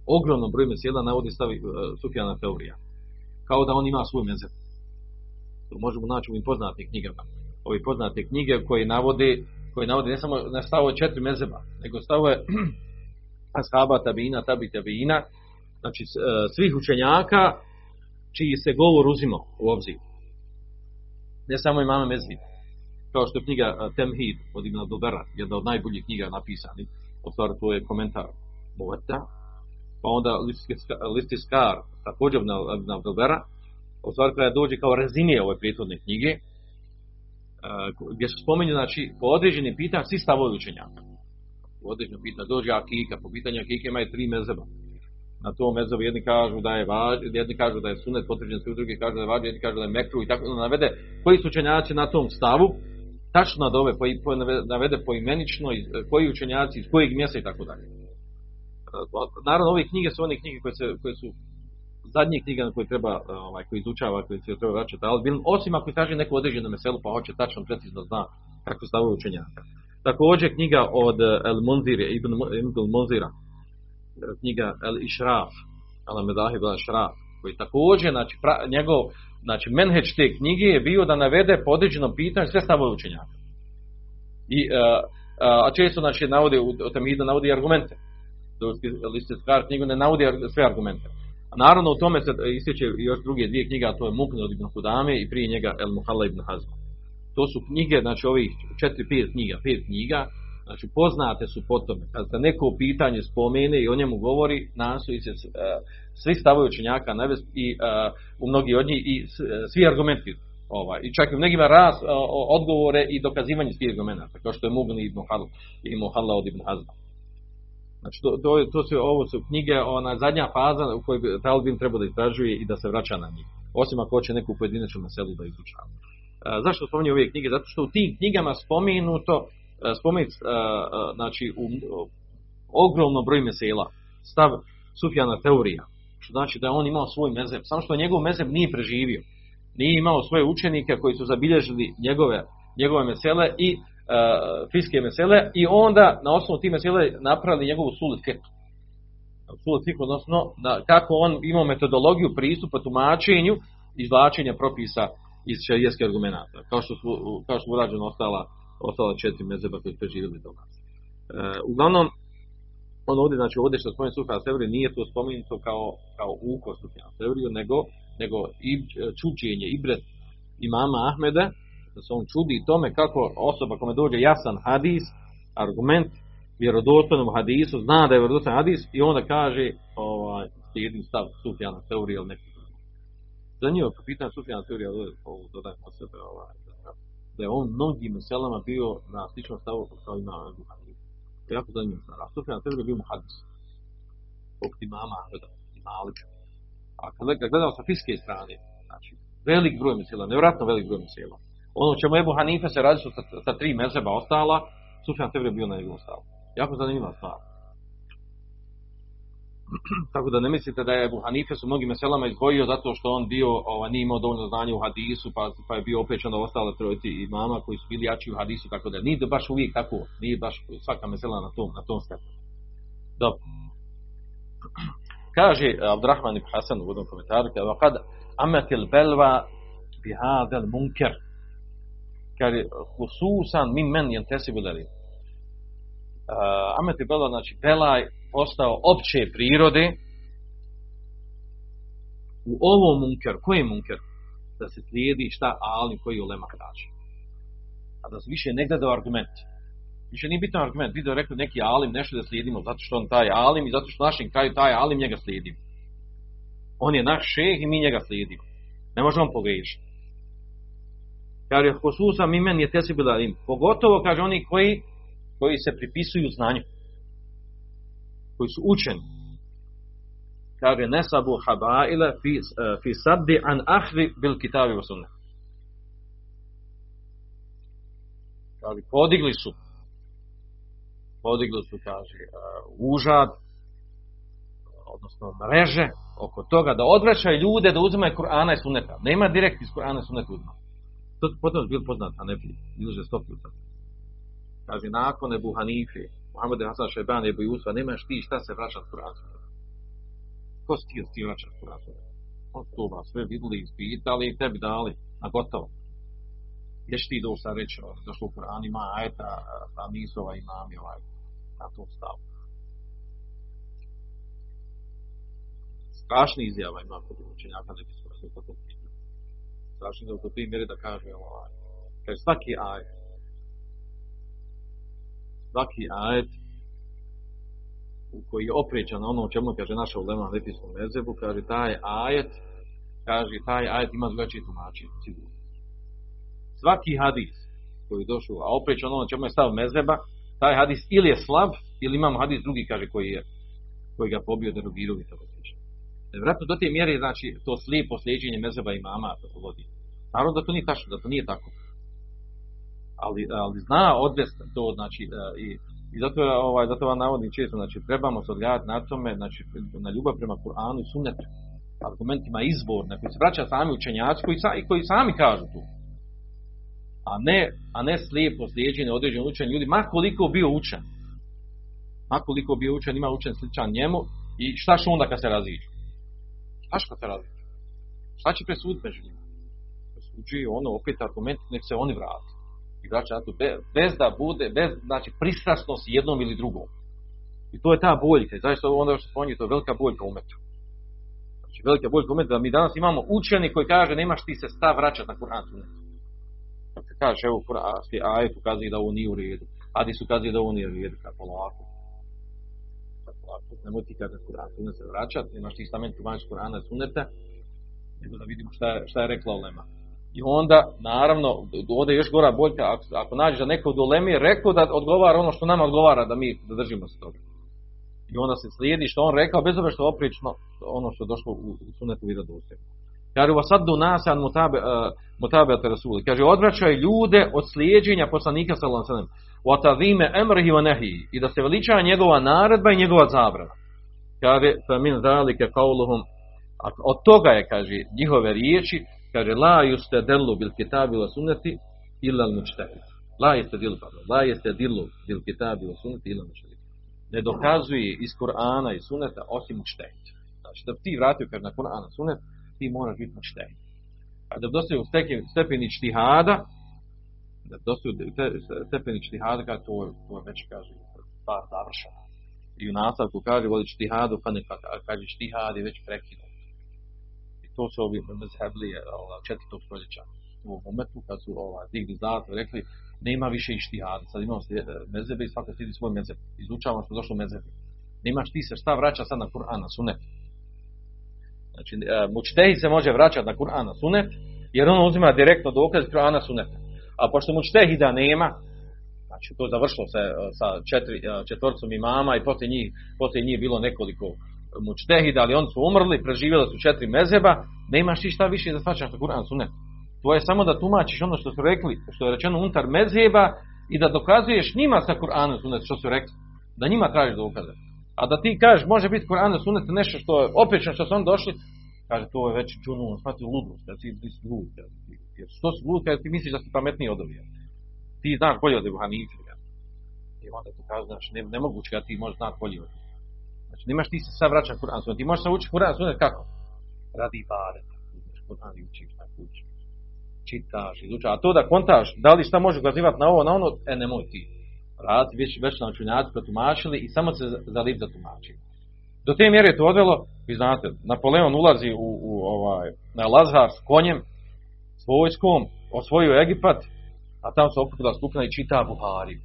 ogromnom broju mesela navodi stavi e, Sufjana teorija. Kao da on ima svoj mezeb. To možemo naći u ovim poznatim knjigama. Ovi poznate knjige koje navode, koje navode ne samo na četiri mezeba, nego stavove *clears throat* ashaba, tabina, tabi, tabina, znači e, svih učenjaka čiji se govor uzimo u obzir. Ne samo imama mezhib kao što je knjiga Temhid od Ibn Abdubera, jedna od najboljih knjiga napisani, stvari to je komentar Boveta, pa onda listi Skar, također Ibn Abdubera, od stvari koja dođe kao rezimije ove prijethodne knjige, gdje se spominje, znači, po određenim pitanjima svi stavovi učenjaka. Po određenim pitanjima dođe Akika, po pitanju Akike imaju tri mezeba. Na tom mezovu jedni kažu da je važ, jedni kažu da je sunet potvrđen, svi drugi kažu da je važ, jedni kažu da je mekru i tako navede koji su učenjaci na tom stavu, tačno po, navede poimenično koji učenjaci iz kojeg mjesta i tako dalje. E, naravno ove knjige su one knjige koje, se, koje su zadnje knjige na koje treba ovaj koji izučava, koji se treba vraćati, osim ako kaže neko određeno meselu pa hoće tačno precizno zna kako stavuje učenjaka. Također knjiga od El Munzir Ibn, Ibn Munzira, knjiga El Ishraf, Al Medahib Al Ishraf, koji također, znači, pra, njegov, znači, menheđ te knjige je bio da navede po određenom pitanju sve stavove učenjaka. I, uh, a često, znači, navode, u Tamidu navodi argumente. Liste Skar knjigu ne navodi sve argumente. A naravno u tome se ističe još druge dvije knjige, a to je Mukne od Ibn Hudame i prije njega El Muhalla Ibn Hazma. To su knjige, znači ovih četiri, pet knjiga, pet knjiga, znači poznate su po tome. Kad se neko pitanje spomene i o njemu govori, nastoji se svi stavovi učenjaka navesti i uh, u mnogi od njih i svi argumenti ovaj, i čak i u mnogima raz odgovore i dokazivanje svih argumenta, kao što je Mugni ibn Hal i Muhalla od ibn Hazma. Znači, to, to, to su, ovo su knjige, ona zadnja faza u kojoj bi Talbin treba da istražuje i da se vraća na njih. Osim ako hoće neku pojedinačnu meselu da izučava. Uh, zašto spominje ove knjige? Zato što u tim knjigama spomenuto, uh, spomenut, uh, znači, u, ogromnom broju mesela, stav Sufjana teorija, što znači da je on imao svoj mezeb, samo što njegov mezeb nije preživio. Nije imao svoje učenike koji su zabilježili njegove, njegove mesele i fiske mesele i onda na osnovu tih mesele napravili njegovu sulet fiqh. Sulet fiqh, odnosno da, kako on imao metodologiju pristupa tumačenju izvlačenja propisa iz šarijeskih argumenta, kao što su, kao što urađeno ostala, ostala četiri mezeba koji su preživjeli do nas. E, uglavnom, on ovdje, znači ovdje što spominje Sufjan Sevri, nije to spomenuto kao, kao uko Sufjan Sevriju, nego, nego i čučenje, ibret imama Ahmeda, da se on čudi tome kako osoba kome dođe jasan hadis, argument, vjerodostojnom hadisu, zna da je vjerodostojan hadis i onda kaže ovaj, slijedim stav Sufjana teorije ili neki Zanimljivo po pitanju Sufjana teorija ovo dodajem od sebe ovaj, da je on mnogim selama bio na sličnom stavu kao ima. To je jako zanimljivo stvar. A Sufjan teorija bio muhadis. Poput imama Ahmeda i Malika. A kad gledamo sa fiske strane, znači, velik broj mesela, nevjerojatno velik broj mesela. Ono čemu Ebu Hanife se radi su sa, sa tri mezeba ostala, Sufjan teorija bio na njegovom stavu. Jako zanimljiva stvar. *clears throat* Tako da ne mislite da je Ebu Hanife su mnogim meselama izdvojio zato što on bio, ovaj, nije imao dovoljno znanja u hadisu, pa, pa je bio opečan da ostale trojici imama koji su bili jači u hadisu, tako da nije baš uvijek tako, nije baš svaka mesela na tom, na tom stepenu. Dobro. *clears throat* Kaže Abdurrahman ibn Hasan u jednom komentaru, kad ametil belva bi hadel munker, kaže, hususan min men jentesibu uh, Amet je Bela, znači Belaj postao opće prirode u ovom munker, koji munker? Da se slijedi šta ali koji ulema kaže. A da se više ne gleda argument. Više nije bitan argument. Vidio rekao neki alim nešto da slijedimo zato što on taj alim i zato što našim kraju taj alim njega slijedimo. On je naš šeh i mi njega slijedimo. Ne možemo pogriješiti. Kaže, Hosusa mimen je tesi bila im. Pogotovo, kaže, oni koji koji se pripisuju znanju, koji su učeni. Kaže, nesabu habaila fi, fi saddi an ahri bil kitabi sunnet. Kaže, podigli su, podigli su, kaže, uh, užad, odnosno mreže, oko toga da odvraćaju ljude da uzimaju Kur'ana i Sunneta. Nema direkt iz Kur'ana i Sunneta. To potom je bil poznat, a ne bi, iluže sto puta. Kaže, nakon Ebu Hanife, Muhammed Hasan Šeban, Ebu Jusfa, nemaš ti šta se vraćat Kur'an Ko si ti ti vraćat Kur'an On to vas sve vidjeli, ispitali i tebi dali na gotovo. Gdje ti doći sad reći, došlo u Kur'an ima ajeta, pa nisu ovaj imami ovaj, na tom stavu. Strašni izjava ima kod učenjaka neki su sve to pitanje. Strašni da u primjeri da kaže ovaj, kaže svaki ajet svaki ajet koji je oprećan ono o čemu kaže naša ulema na Lefijskom mezebu, kaže taj ajet, kaže taj ajet ima drugačije tumačenje, sigurno. Svaki hadis koji je došao, a oprećan ono čemu je stav mezeba, taj hadis ili je slab, ili imamo hadis drugi, kaže, koji je koji ga pobio derogirao i tako slično. Vratno do te mjere, znači, to slijepo slijeđenje mezeba i mama vodi. Naravno da to nije tačno, da to nije tako ali, ali zna odvesti to, znači, e, i, i zato, ovaj, zato vam navodim često, znači, trebamo se odgledati na tome, znači, na ljubav prema Kur'anu i sunnetu, argumentima izborne, koji se vraća sami učenjaci, koji, sa, koji sami kažu tu. A ne, a ne slijepo slijeđenje određenog učenja ljudi, ma koliko bio učen. Ma koliko bio učen, ima učen sličan njemu, i šta što onda kad se raziđu? Što kad se raziđu? Šta će presuditi među njima? Presuđuje ono, opet argument, nek se oni vrati i vraća na to bez da bude, bez znači pristrasnost jednom ili drugom. I to je ta boljka, i zaista ono što spominje, to je velika boljka umetu. Znači velika boljka umetu, da mi danas imamo učeni koji kaže nemaš ti se stav vraćati na Kur'an sunet. Kad se kaže, evo, ajet ukazuje da ovo nije u redu, su ukazuje da ovo nije u redu, kako polako. Polako, nemoj ti kada Kur'an sunet se vraćati, nemaš ti stamen tumačiti Kur'ana suneta, nego da vidimo šta šta je rekla Olema. I onda, naravno, ovdje je još gora boljka, ako, ako nađeš da neko od ulemi rekao da odgovara ono što nama odgovara, da mi da držimo se toga. I onda se slijedi što on rekao, bez obzira što oprično ono što je došlo u, u sunetu i. Kaže, va sad do nas an mutabe, uh, mutabe. Kaže, odvraćaj ljude od slijeđenja poslanika sallallahu emrihi wa nahi i da se veliča njegova naredba i njegova zabrana. Kaže, fa min zalika qawluhum od toga je, kaže, njihove riječi kaže la yustadillu bil kitabi wa sunnati illa al mujtahid la yustadillu la yustadillu bil kitabi wa sunnati illa al ne dokazuje iz Kur'ana i Sunneta osim mujtahid znači da ti vratio kad na Kur'an Sunnet ti moraš biti mujtahid a da dostaju stepeni štihada da dostaju stepeni štihada kada to, to je već kaže stvar završena i u nastavku kaže voli štihadu pa ne kaže štihad je već prekinut to su ovi mezheblije četvrtog stoljeća u umetu, kad su ovaj, digli zlato, rekli, nema više ištihada, sad imamo slijed, mezebe i svaka slijedi svoj mezeb. Izučavamo što došlo mezebe. Nemaš ti se šta vraća sad na Kur'an, na sunet. Znači, e, mučtehi se može vraćati na Kur'an, na sunet, jer on uzima direktno dokaz Kur'ana suneta. A pošto mučtehida nema, znači to završilo se e, sa četiri, e, četvorcom imama i poslije njih, poslije njih bilo nekoliko mučtehida, ali oni su umrli, preživjeli su četiri mezeba, nemaš ti šta više da svačaš na Kur'an sunet. To je samo da tumačiš ono što su rekli, što je rečeno unutar mezeba i da dokazuješ njima sa Kur'anom sunet što su rekli. Da njima tražiš dokaze. A da ti kažeš može biti Kur'an sunet nešto što je opečno što su oni došli, kaže to je već čunu, shvati ludost, kad ti, ti si lud, jer što si lud kad ti misliš da si pametniji od ovih. Ti znaš bolje od Ebu Hanife. I onda to kaže, znači, ne, nemoguće da ti možeš znati bolje od Znači, nemaš ti se sad vraća Kur'an. Ti možeš se učiti Kur'an sunet kako? Radi bare. Kur'an i učiš tako učiš. Čitaš, izučaš. A to da kontaš, da li šta može ukazivati na ovo, na ono, e nemoj ti. Radi, već, već nam učenjaci protumačili i samo se za lip zatumačili. Do te mjere je to odvelo, vi znate, Napoleon ulazi u, u ovaj, na Lazar s konjem, vojskom, osvojio Egipat, a tamo se okupila skupina i čita Buhariju.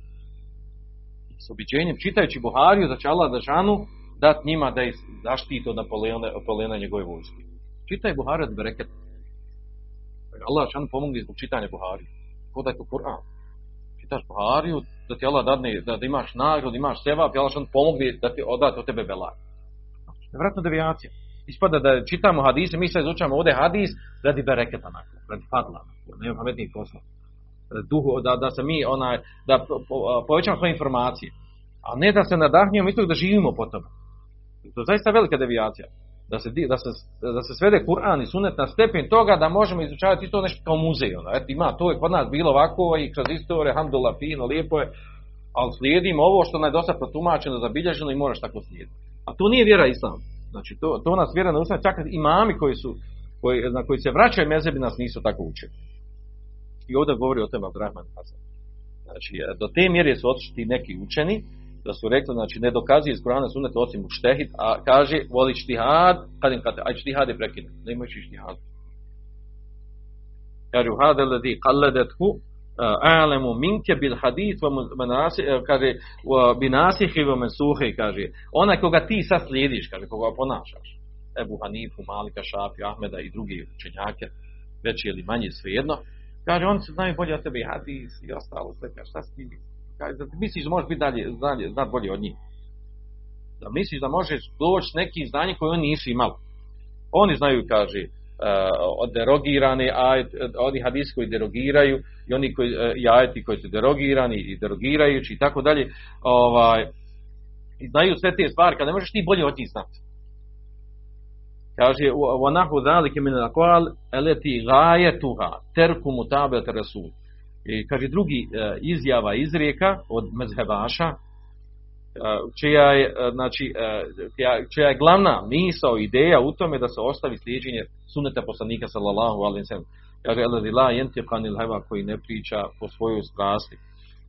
S običenjem, čitajući Buhariju, da će Allah Dažanu dat njima da ih zaštiti od Napoleona, njegove vojske. Čitaj Buhariju od bereket. Allah Dažanu pomogli zbog čitanja Buhariju. Ko da je to Kur'an. Čitaš Buhariju, da ti Allah dadne, da, da imaš nagrod, imaš seva, i Allah Dažanu pomogli da ti odati od tebe belaj. Vratno devijacija. Ispada da čitamo hadise, mi sad izučamo ovdje hadis radi bereketa nakon, radi fadla, nema pametnijih posla. Duhu, da, da se mi onaj, da povećamo svoje informacije. A ne da se nadahnjujemo isto da živimo po tome. To je zaista velika devijacija. Da se, da se, da se svede Kur'an i sunet na stepen toga da možemo izučavati isto nešto kao muzej. Ono. Ima, to je kod nas bilo ovako i kroz istorije, hamdulillah, fino, lijepo je, ali slijedimo ovo što nam je dosta protumačeno, zabilježeno i moraš tako slijediti. A to nije vjera islam. Znači, to, to nas vjera ne ustane, čak i imami koji su, koji, na koji se vraćaju mezebi nas nisu tako učili. I ovdje govori o tome Abdurrahman Hasan. Znači, do te mjere su otišli ti neki učeni, da su rekli, znači, ne dokazuje iz Kurana suneta osim u štehid, a kaže, voli štihad, kad im kate, aj štihad je prekine, ne imaš štihad. Kaže, u hada ledi kalledethu, a'lamu minke bil hadith manasi kaže binasihi wa mansuhi kaže. Onaj koga ti sad slijediš kaže koga ponašaš. Ebu Hanifu, Malika, Šafi, Ahmeda i drugi učenjake veći ili manji svejedno. Kaže oni se znaju bolje od tebe i hadis i ostalo sve kaže šta si kaže da misliš da možeš biti dalje znanje, znat bolje od njih? Da misliš da možeš doći s nekim znanjem koje oni nisu imali? Oni znaju kaže uh, derogirani ajet, oni hadisi koji derogiraju i oni koji, uh, i koji su derogirani i derogirajući i tako dalje ovaj, znaju sve te stvari kad ne možeš ti bolje od njih znati. Kaže wanahu zalike min al-aqwal allati ghayatuha tarku mutaba'at rasul. I kaže drugi uh, izjava izrijeka od mezhebaša čija je, znači, čija je glavna misao, ideja u tome da se ostavi slijedženje suneta poslanika sallallahu alaihi sallam. Kaže, la yantiqanil hawa koji ne priča po svojoj strasti.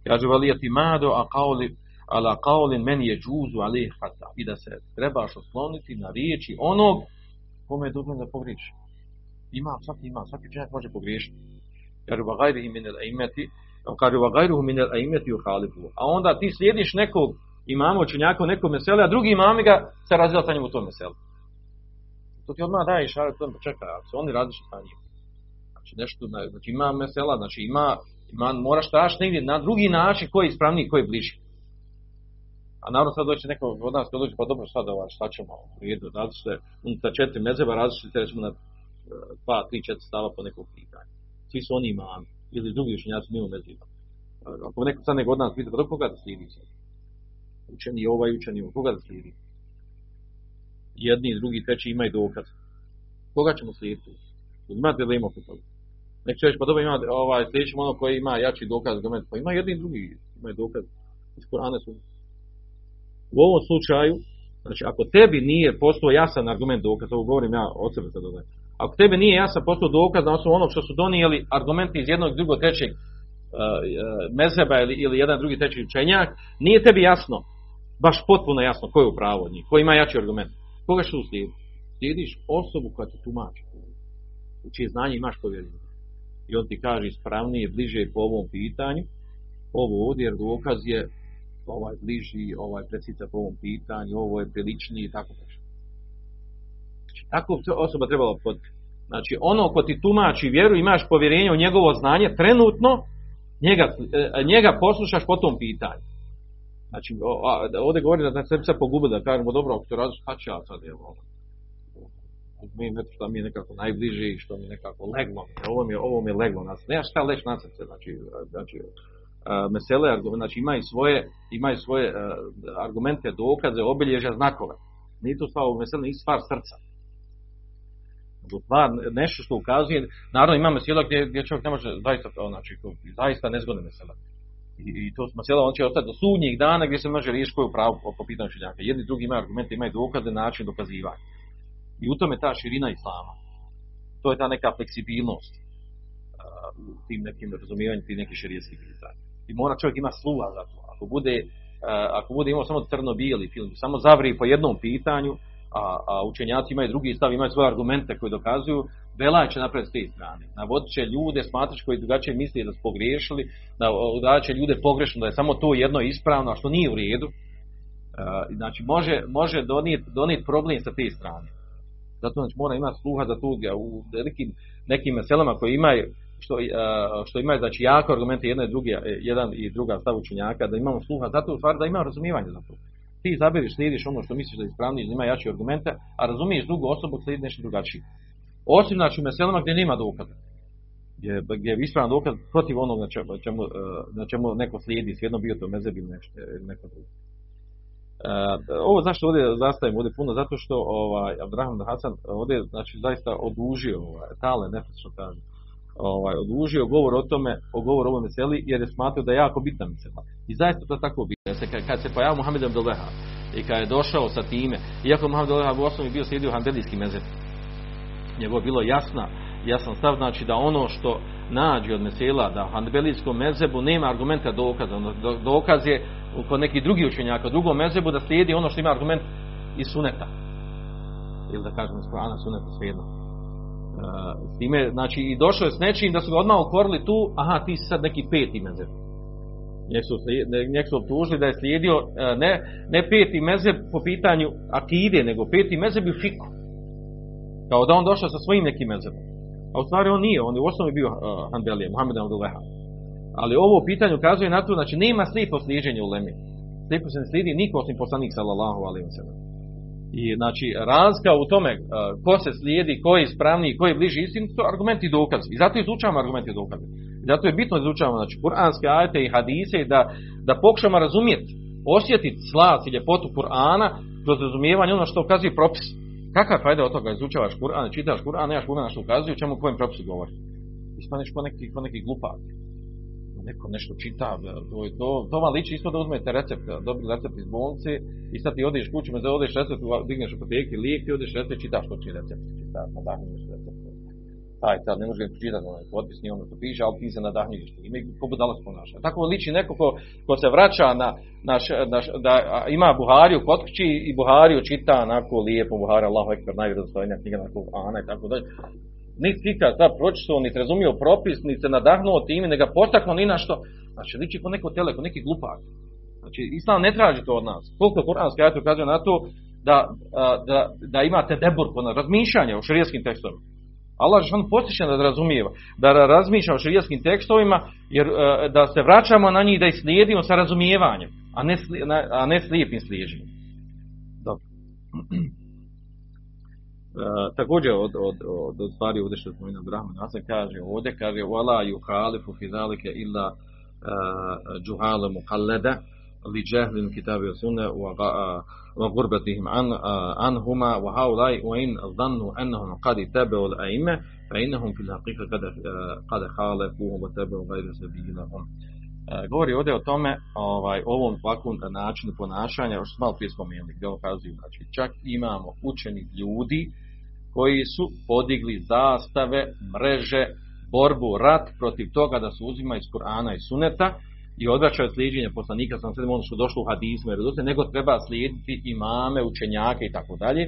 Kaže, valijati mado a qawli ala qawlin men je džuzu alih. I da se trebaš osloniti na riječi onog kome je dobro da pogriješi. Ima, svaki ima, svaki čovjek može pogriješiti. Kaže, va gajrihi min al-aimati, kaže, va gajruhu min al-aimati u halifu. A onda ti slijediš nekog imamo učenjaka u nekom a drugi imami ga se sa njim u tom meselu. To ti odmah daje šare, to čekaj, ako su oni različiti sa njim. Znači nešto, znači ima mesela, znači ima, ima moraš tražiti negdje na drugi način koji je ispravniji, koji je bliži. A naravno sad doće neko od nas kad dođe, pa dobro sad ovaj, šta ćemo u redu, različite, unutar četiri mezeba različite, recimo na dva, tri, četiri stava po nekog pitanja. Svi su oni imami, ili drugi učenjaci nije u mezima. Ako neko sad nego od nas pita, pa do koga da? Učeni ovaj, učeni ovaj. Koga da slijedi? Jedni drugi, treći imaju dokaz. Koga ćemo slijediti? Imate li ima kod Nek ćeš, pa dobro ima, ovaj, slijedećemo ono koji ima jači dokaz, argument. Pa ima jedni i drugi, imaju dokaz. Iz Korana su. U ovom slučaju, znači ako tebi nije postao jasan argument dokaz, ovo govorim ja od sebe sad ovaj. Ako tebi nije jasan postao dokaz na osnovu onog što su donijeli argumenti iz jednog, drugog, trećeg uh, mezheba ili, ili jedan drugi treći učenjak, nije tebi jasno baš potpuno jasno ko je u pravu od njih, ko ima jači argument. Koga što slijedi? Slijediš osobu koja ti tumači. U čije znanje imaš povjerenje. i on ti kaže ispravnije, bliže po ovom pitanju, ovo ovdje jer dokaz je ovaj bliži, ovaj presica po ovom pitanju, ovo je priličniji i tako nešto. Znači, tako osoba trebala pod... Znači, ono ko ti tumači vjeru, imaš povjerenje u njegovo znanje, trenutno njega, e, njega poslušaš po tom pitanju. Znači, ovdje govori da se se pogubili, da kažemo, dobro, ako to radiš, ću ja sad, evo, mi nešto što mi je nekako najbliže i što mi je nekako leglo. Ovo mi je, ovo mi je leglo na srce. Nema šta leći na srce. Znači, znači mesele, znači imaju svoje, imaju svoje uh, argumente, dokaze, obilježja, znakove. Nije to stvar mesele, nije stvar srca. Stvar, nešto što ukazuje, naravno ima mesela gdje, gdje čovjek ne može zaista, znači, zaista nezgodne mesela. I, to mesela, on će ostati do sudnjih dana gdje se može riješiti pravu po, pitanju činjaka. Jedni drugi imaju argumente, imaju dokaze, način dokazivanja. I u tome ta širina islama. To je ta neka fleksibilnost u tim nekim razumijevanjem tih nekih širijetskih pitanja. I mora čovjek ima sluha za to. Ako bude, ako bude imao samo crno-bijeli film, samo zavri po jednom pitanju, a, a učenjaci imaju drugi stav, imaju svoje argumente koji dokazuju, Belaj će napraviti s te strane. Navodit će ljude, smatrač koji drugačije misli da su pogriješili, da će ljude pogrešno, da je samo to jedno ispravno, a što nije u redu. Znači, može, može donijeti donijeti problem sa te strane. Zato znači mora imati sluha za to u velikim nekim selama koji imaju što, što imaju znači jako argumente jedne i druge, jedan i druga stav učenjaka, da imamo sluha zato u stvari da ima razumijevanje za to. Ti izaberiš, slijediš ono što misliš da je ispravnije, ima jači argumente, a razumiješ drugu osobu, slijedi nešto drugačije. Osim znači u meselama gdje nema dokaza. Gdje, gdje je ispravan dokaz protiv onog na čemu, čemu, na čemu neko slijedi, sjedno bio to mezeb ili nešto, neko drugo. Uh, ovo zašto ovdje zastavim ovdje puno, zato što ovaj, Abdurrahman Hasan ovdje znači, zaista odužio ovaj, tale nefečno kaže, ovaj, odužio govor o tome, o govor o ovome meseli, jer je smatrao da je jako bitna mesela. I zaista to tako bitno. Kad, kad se pojavio Muhammed Abduleha i kad je došao sa time, iako Muhammed Abduleha u osnovi bio slijedio hanbelijski mezeb, njegovo bilo jasna, jasan stav, znači da ono što nađe od mesela, da u hanbelijskom mezebu nema argumenta dokaza, ono, dokaz je kod nekih drugih učenjaka, drugom mezebu da slijedi ono što ima argument iz suneta. Ili da kažemo iz Korana suneta svejedno. Uh, s time, znači, i došao je s nečim da su ga odmah ukorili tu, aha, ti si sad neki peti mezeb. Njeg su, njeg su optužili da je slijedio ne, ne peti mezeb po pitanju akide, nego peti mezeb u fiku. Kao da on došao sa svojim nekim mezebom. A u stvari on nije, on je u osnovi bio uh, Hanbelije, Muhammed Abdullaha. Ali ovo pitanje ukazuje na to, znači nema slijepo slijeđenje u Lemi. Slijepo se ne slijedi niko osim poslanik sallallahu alaihi. I znači razlika u tome uh, ko se slijedi, ko je ispravniji, ko je bliži istini, to argumenti i dokazi. I zato izučavamo argumenti i dokaze. I zato je bitno izučavamo znači, kuranske ajete i hadise da, da pokušamo razumjeti, osjetiti slas i ljepotu Kur'ana kroz razumijevanje ono što ukazuje propis. Kakva fajda od toga izučavaš Kur'an, čitaš Kur'an, nemaš Kur'an što ukazuje, čemu kojem propisu govori. Ispaneš ko neki, ko neki glupak neko nešto čita, to, to, to vam liči isto da uzmete recept, dobri recept iz bolnice i sad ti odeš kuću, me odeš recept, digneš u apoteki, lijek ti odeš recept, čitaš to čiji recept, čitaš, nadahnjuješ recept. Taj, sad ne možeš čitati onaj potpis, ni ono što piše, ali ti se nadahnjuješ. Ima ko budalac ponaša. Tako liči neko ko, ko se vraća na, na, na, da ima Buhariju kod kući i Buhariju čita onako lijepo Buharija, Allahu Ekber, najvjerozostojnija knjiga na Ana i tako dalje niti ikad ta pročitao, niti razumio propis, niti se nadahnuo time, ne ga potaknuo ni na što. Znači, liči ko neko teleko, neki glupak. Znači, Islam ne traži to od nas. Koliko kuranski ajat ukazuje na to da, da, da imate debur, razmišljanje o širijeskim tekstovima. Allah on postiče da razumijeva, da razmišlja o širijeskim tekstovima, jer da se vraćamo na njih da ih slijedimo sa razumijevanjem, a ne, a ne slijepim slijeđenjem. Dobro. Uh, *clears throat* također od, od, od, od stvari ovdje što inom Brahman Hasan kaže ovdje kaže wala yukhalifu fi zalika illa uh, juhala anhuma wa haulai wa in dhannu annahum qad tabu al a'imma fa innahum fil haqiqa qad qad khalafuhum wa tabu ghayra sabilihim govori ovdje o tome, ovaj, ovom ovakvom načinu ponašanja, smo malo prije spomenuli, gdje kazuju, znači čak imamo učenih ljudi, koji su podigli zastave, mreže, borbu, rat protiv toga da se uzima iz Kur'ana i Suneta i odvraćaju slijedjenje poslanika, sam sve ono što došlo u hadismu, jer nego treba slijediti imame, učenjake i tako dalje.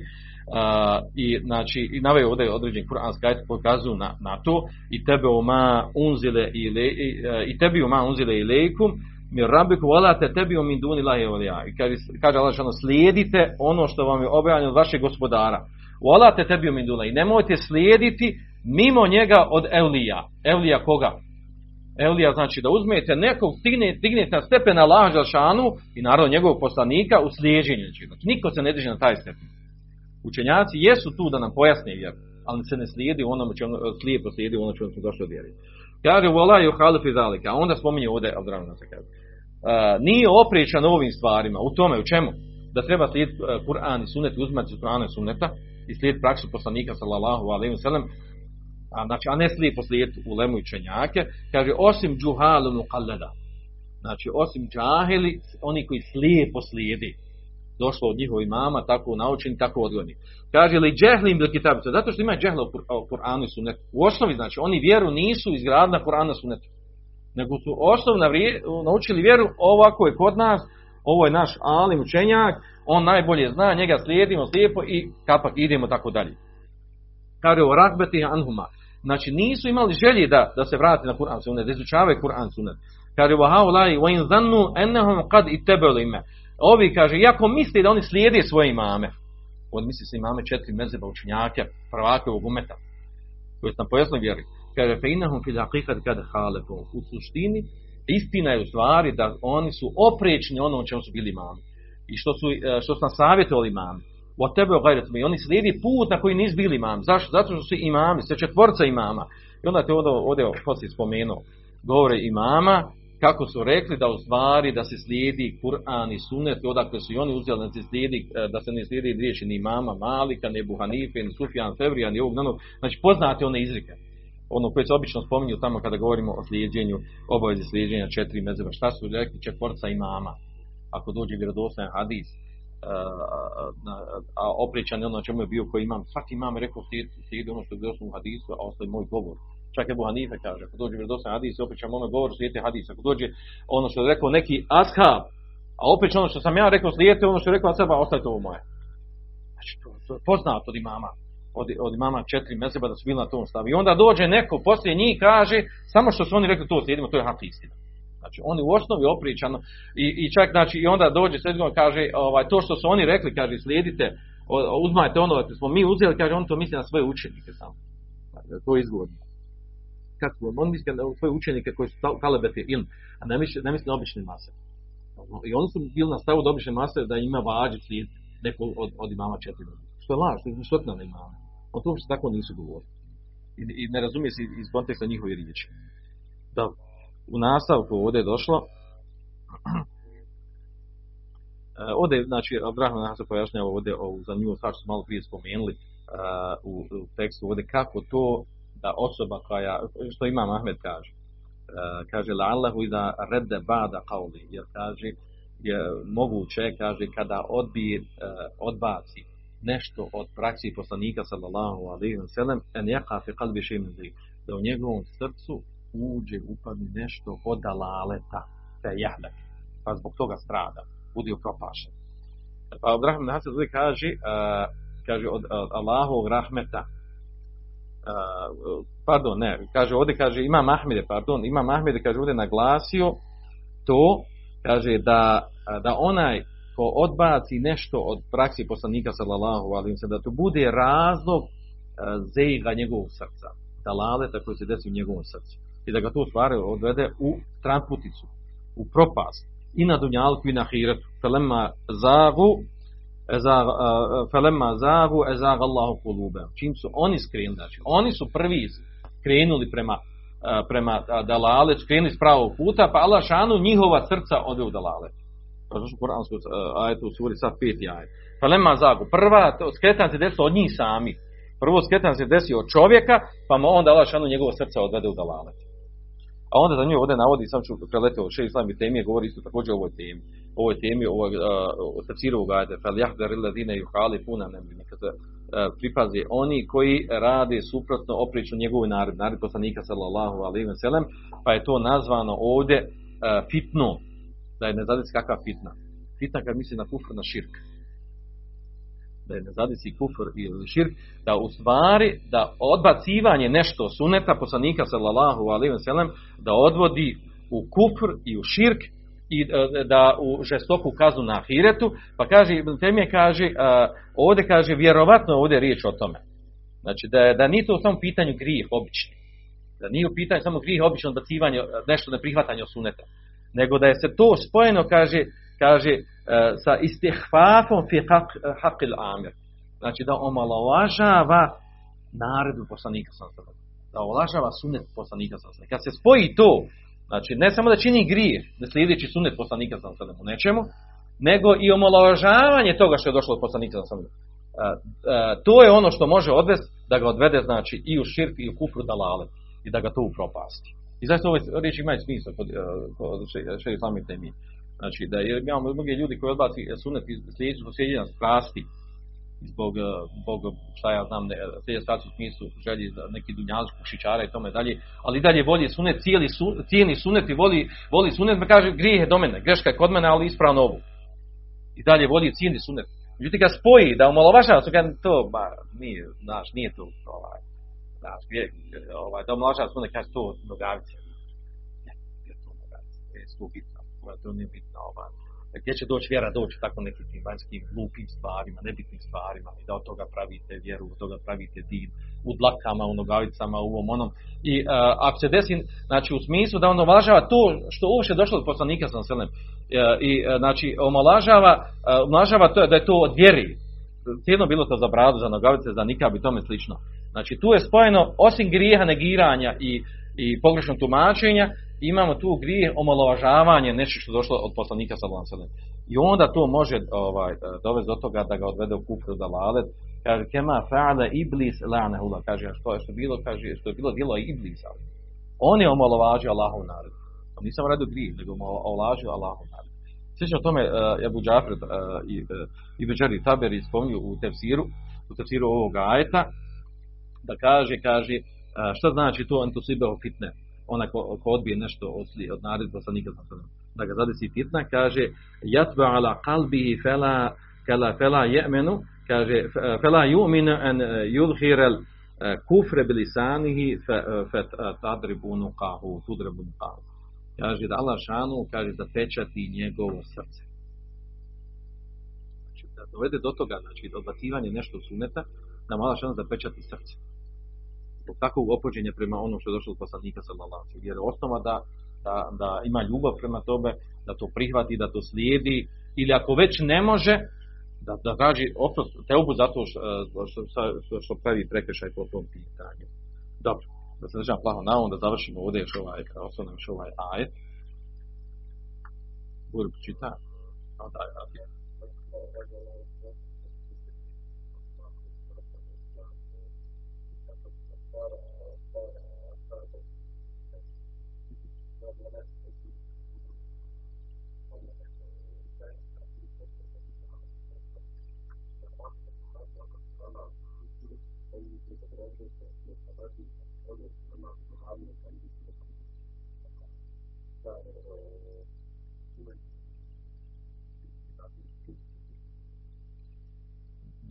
I znači i naveo ovdje određen kuranski ajet pokazuju na, na to i tebe uma unzile ile i, i tebi uma unzile ilejkum mi rabbiku volate tebi min duni I kaže, kaže Allah slijedite ono što vam je objavljeno od vašeg gospodara. Volate tebi min I nemojte slijediti mimo njega od Eulija. Eulija koga? Eulija znači da uzmete nekog, stigne, dignete na stepen Allah šanu i naravno njegovog poslanika u slijeđenju. Znači niko se ne drži na taj stepen. Učenjaci jesu tu da nam pojasne vjeru, ali se ne slijedi onome čemu slijepo slijedi ono čemu smo došli od vjeri. Kaže vola i halifi zalika, a onda spominje ovdje Abdurrahman se kaže. Nije opriječan ovim stvarima, u tome, u čemu? Da treba slijediti uh, Kur'an i sunet, uzmati iz Kur'ana i suneta i slijediti praksu poslanika sallallahu alaihi wa a, znači, a ne slijepo u lemu i čenjake, kaže osim džuhalu muqallada. Znači, osim džahili, oni koji slijepo slijedi došlo od njihovih mama, tako naučeni, tako odgojni. Kaže li džehlim do kitabica, zato što ima džehla o Kur'anu i sunetu. U osnovi, znači, oni vjeru nisu izgradili na Kur'anu i sunetu. Nego su osnovna naučili vjeru, ovako je kod nas, ovo je naš alim učenjak, on najbolje zna, njega slijedimo slijepo i kapak idemo tako dalje. Kaže o rahbeti anhuma. Znači nisu imali želje da, da se vrati na Kur'an sunet, da izučavaju Kur'an sunet. Kaže wa in zannu annahum qad ittaba'u ime. Ovi kaže, iako misli da oni slijede svoje imame, on misli se imame četiri mezeba učenjaka, prvake ovog umeta, koji su nam pojasno vjeri, kaže, fe inahum fil haqiqat kad halefu. U suštini, istina je u stvari da oni su oprečni ono čemu su bili imami. I što su, e, što su nam savjetovali imami. O tebe i oni slijedi put na koji nisu bili imami. Zašto? Zato što su imami, sve četvorca imama. I onda te ovdje, ovdje poslije spomenuo, govore imama, kako su rekli da u stvari da se slijedi Kur'an i Sunnet, odakle su i oni uzeli da se slijedi, e, da se ne slijedi riječi ni mama Malika, ni Buhanife, ni Sufjan Fevrija, ni ovog nanog. Znači poznate one izrike. Ono koje se obično spominju tamo kada govorimo o slijedjenju, obavezi slijedjenja četiri mezeba. Šta su rekli četvorca imama? Ako dođe vjerodostojan hadis, a opričan je ono čemu je bio koji imam, svaki imam je rekao slijedi ono što je u hadisu, a ostaje moj govor. Čak Ebu Hanife kaže, ako dođe vjerodostojan hadis, ćemo ono govor slijete hadis. Ako dođe ono što je rekao neki ashab, a opet ono što sam ja rekao slijete ono što je rekao ashab, a ostaje to moje. Znači, to, to je poznato od imama. Od, od imama četiri meseba da su bili na tom stavu. I onda dođe neko poslije njih kaže, samo što su oni rekli to slijedimo, to je hak istina. Znači, oni u osnovi opričano i, i čak, znači, i onda dođe sredino kaže, ovaj, to što su oni rekli, kaže, slijedite, uzmajte ono, što smo mi uzeli, kaže, on to misli na svoje učenike samo. Znači, to je izgodno kako on misli na svoje učenike koji su kalebeti ilm, a ne misli, ne misli na obične mase. I oni su bili na stavu da obične mase da ima vađi slijed neko od, od imama četiri. Što je laž, što je na imama. O tom što tako nisu govorili. I, I, ne razumije se iz konteksta njihove riječi. Da, u nastavku ovdje je došlo. *clears throat* Ovdje, znači, Abraham nas pojašnjava ovdje o, za nju, sad što smo malo prije spomenuli uh, u, u tekstu ovdje, kako to da osoba koja, što ima Ahmed kaže, uh, kaže la Allahu iza redde bada qawli, jer kaže je moguće, kaže, kada odbi, uh, odbaci nešto od praksi poslanika sallallahu alaihi wa sallam, en jaka fi qalbi da u njegovom srcu uđe, upadne nešto od dalaleta, te jahlek, pa zbog toga strada, budi upropašen. Pa Abraham Nasir kaže, uh, kaže od, od Allahovog rahmeta, pardon, ne, kaže ovdje, kaže, ima Mahmede, pardon, ima Mahmede, kaže ovdje naglasio to, kaže da, da onaj ko odbaci nešto od praksi poslanika sallallahu alaihi da to bude razlog zeiga njegovog srca, da laleta koji se desi u njegovom srcu. I da ga to stvari odvede u transputicu, u propast, i na dunjalku i na hiretu. Felema zagu felemma zagu ezag Allahu kulube. Čim su oni skrenuli, znači oni su prvi krenuli prema prema dalale, skrenuli s pravog puta, pa Allah šanu njihova srca ode u dalale. Pa što Kur'ansko ajetu u suri sad peti ajet. Felemma zagu. Prva skretan se desilo od njih sami. Prvo skretan se desio od čovjeka, pa mu onda Allah šanu njegovo srca odvede u dalale. A onda za nju ovdje navodi, sam ću preletio od šest islami temije, govori isto također o ovoj temi. O ovoj temi, o tafsiru ovog ajde. Fel jahdar illadine juhali puna nemri. Neka se pripazi oni koji rade suprotno opriču njegovoj narod, narod poslanika sallallahu alaihi wa pa je to nazvano ovdje fitno. Da je ne zadeci kakva fitna. Fitna kad misli na kufr, na širk. Da je ne kufr ili širk, da u stvari, da odbacivanje nešto suneta poslanika sallallahu alaihi wa sallam, da odvodi u kufr i u širk i e, da u žestoku kaznu na ahiretu, pa kaže, Temije kaže, e, ovdje kaže, vjerovatno je ovdje riječ o tome. Znači, da, da nije to u samom pitanju grijeh obični. Da nije u pitanju samo grijeh obično odbacivanje, e, nešto neprihvatanje suneta. Nego da je se to spojeno, kaže, kaže sa istihfafom fi haqil amir. Znači, da omalovažava naredbu poslanika sam Da omalovažava sunet poslanika sam Kad se spoji to, Znači, ne samo da čini grijeh, da slijedeći sunet poslanika sam u nečemu, nego i omalovažavanje toga što je došlo od poslanika sam To je ono što može odvesti da ga odvede, znači, i u širk i u kufru dalale i da ga to upropasti. I zašto ove riječi imaju smisla kod, kod šeri sami temi. Znači, da imamo mnogi ljudi koji odbaci sunet slijedeći nas strasti, zbog, eh, zbog šta ja znam, sljedeće stvari u smislu želji za neki dunjaličkog šičara i tome dalje, ali dalje voli sunet, cijeli, su, cijeni sunet i voli, voli sunet, me kaže grijeh je do mene, greška je kod mene, ali ispravno ovu. I dalje voli cijeni sunet. Međutim, ga spoji, da omalovažava, su to, ba, nije, znaš, nije to, ovaj, znaš, gdje, ovaj, da omalovažava sunet, kaže to nogavice. Ne, to nogavice, je to bitno, to nije bitno, ovaj gdje će doći vjera doći tako nekim vanjskim glupim stvarima, nebitnim stvarima i da od toga pravite vjeru, od toga pravite din, u dlakama, u nogavicama, u ovom onom. I uh, ako se desi, znači u smislu da on omalažava to što uopće došlo od poslanika sam selem, uh, i uh, znači omalažava, omalažava to da je to od vjeri. Cijelo bilo to za bradu, za nogavice, za nikab i tome slično. Znači tu je spojeno osim grijeha negiranja i, i pogrešnog tumačenja, imamo tu grijeh omalovažavanje nešto što došlo od poslanika sallallahu alejhi I onda to može ovaj dovesti do toga da ga odvede u kufru da lalet. Kaže kema fa'ala iblis la'nahullah. Kaže što je što bilo kaže što je bilo djelo iblisa. On je omalovažio Allahov narod. Samo radio grijeh, nego omalovažio Allahov narod. Sjećam tome uh, Abu Džafir uh, i uh, Ibn Đari Taberi spominju u tefsiru, u tefsiru ovog ajeta, da kaže, kaže, uh, šta znači to antusibeho fitne? Onaj ko, ko odbije nešto od, od naredbe poslanika da ga zadesi fitna, kaže yatba ala qalbihi fala kala fala ya'menu kaže fala yu'minu an yudhhir al kufre bilisanihi fa tadribunu qahu tudribunu qahu kaže da Allah šanu kaže da pečati njegovo srce. Znači da dovede do toga znači odbacivanje nešto suneta da Allah šanu da pečati srce zbog takvog opođenja prema onom što je došlo od poslanika sallallahu alejhi jer je osnova da, da, da ima ljubav prema tome, da to prihvati, da to slijedi ili ako već ne može da da traži oprost teubu zato što, što, što, što pravi prekršaj po tom pitanju. Dobro, da se držam plaho na ovom, da završimo ovdje još ovaj, osnovno još ovaj ajet. Budu čita. Da, da,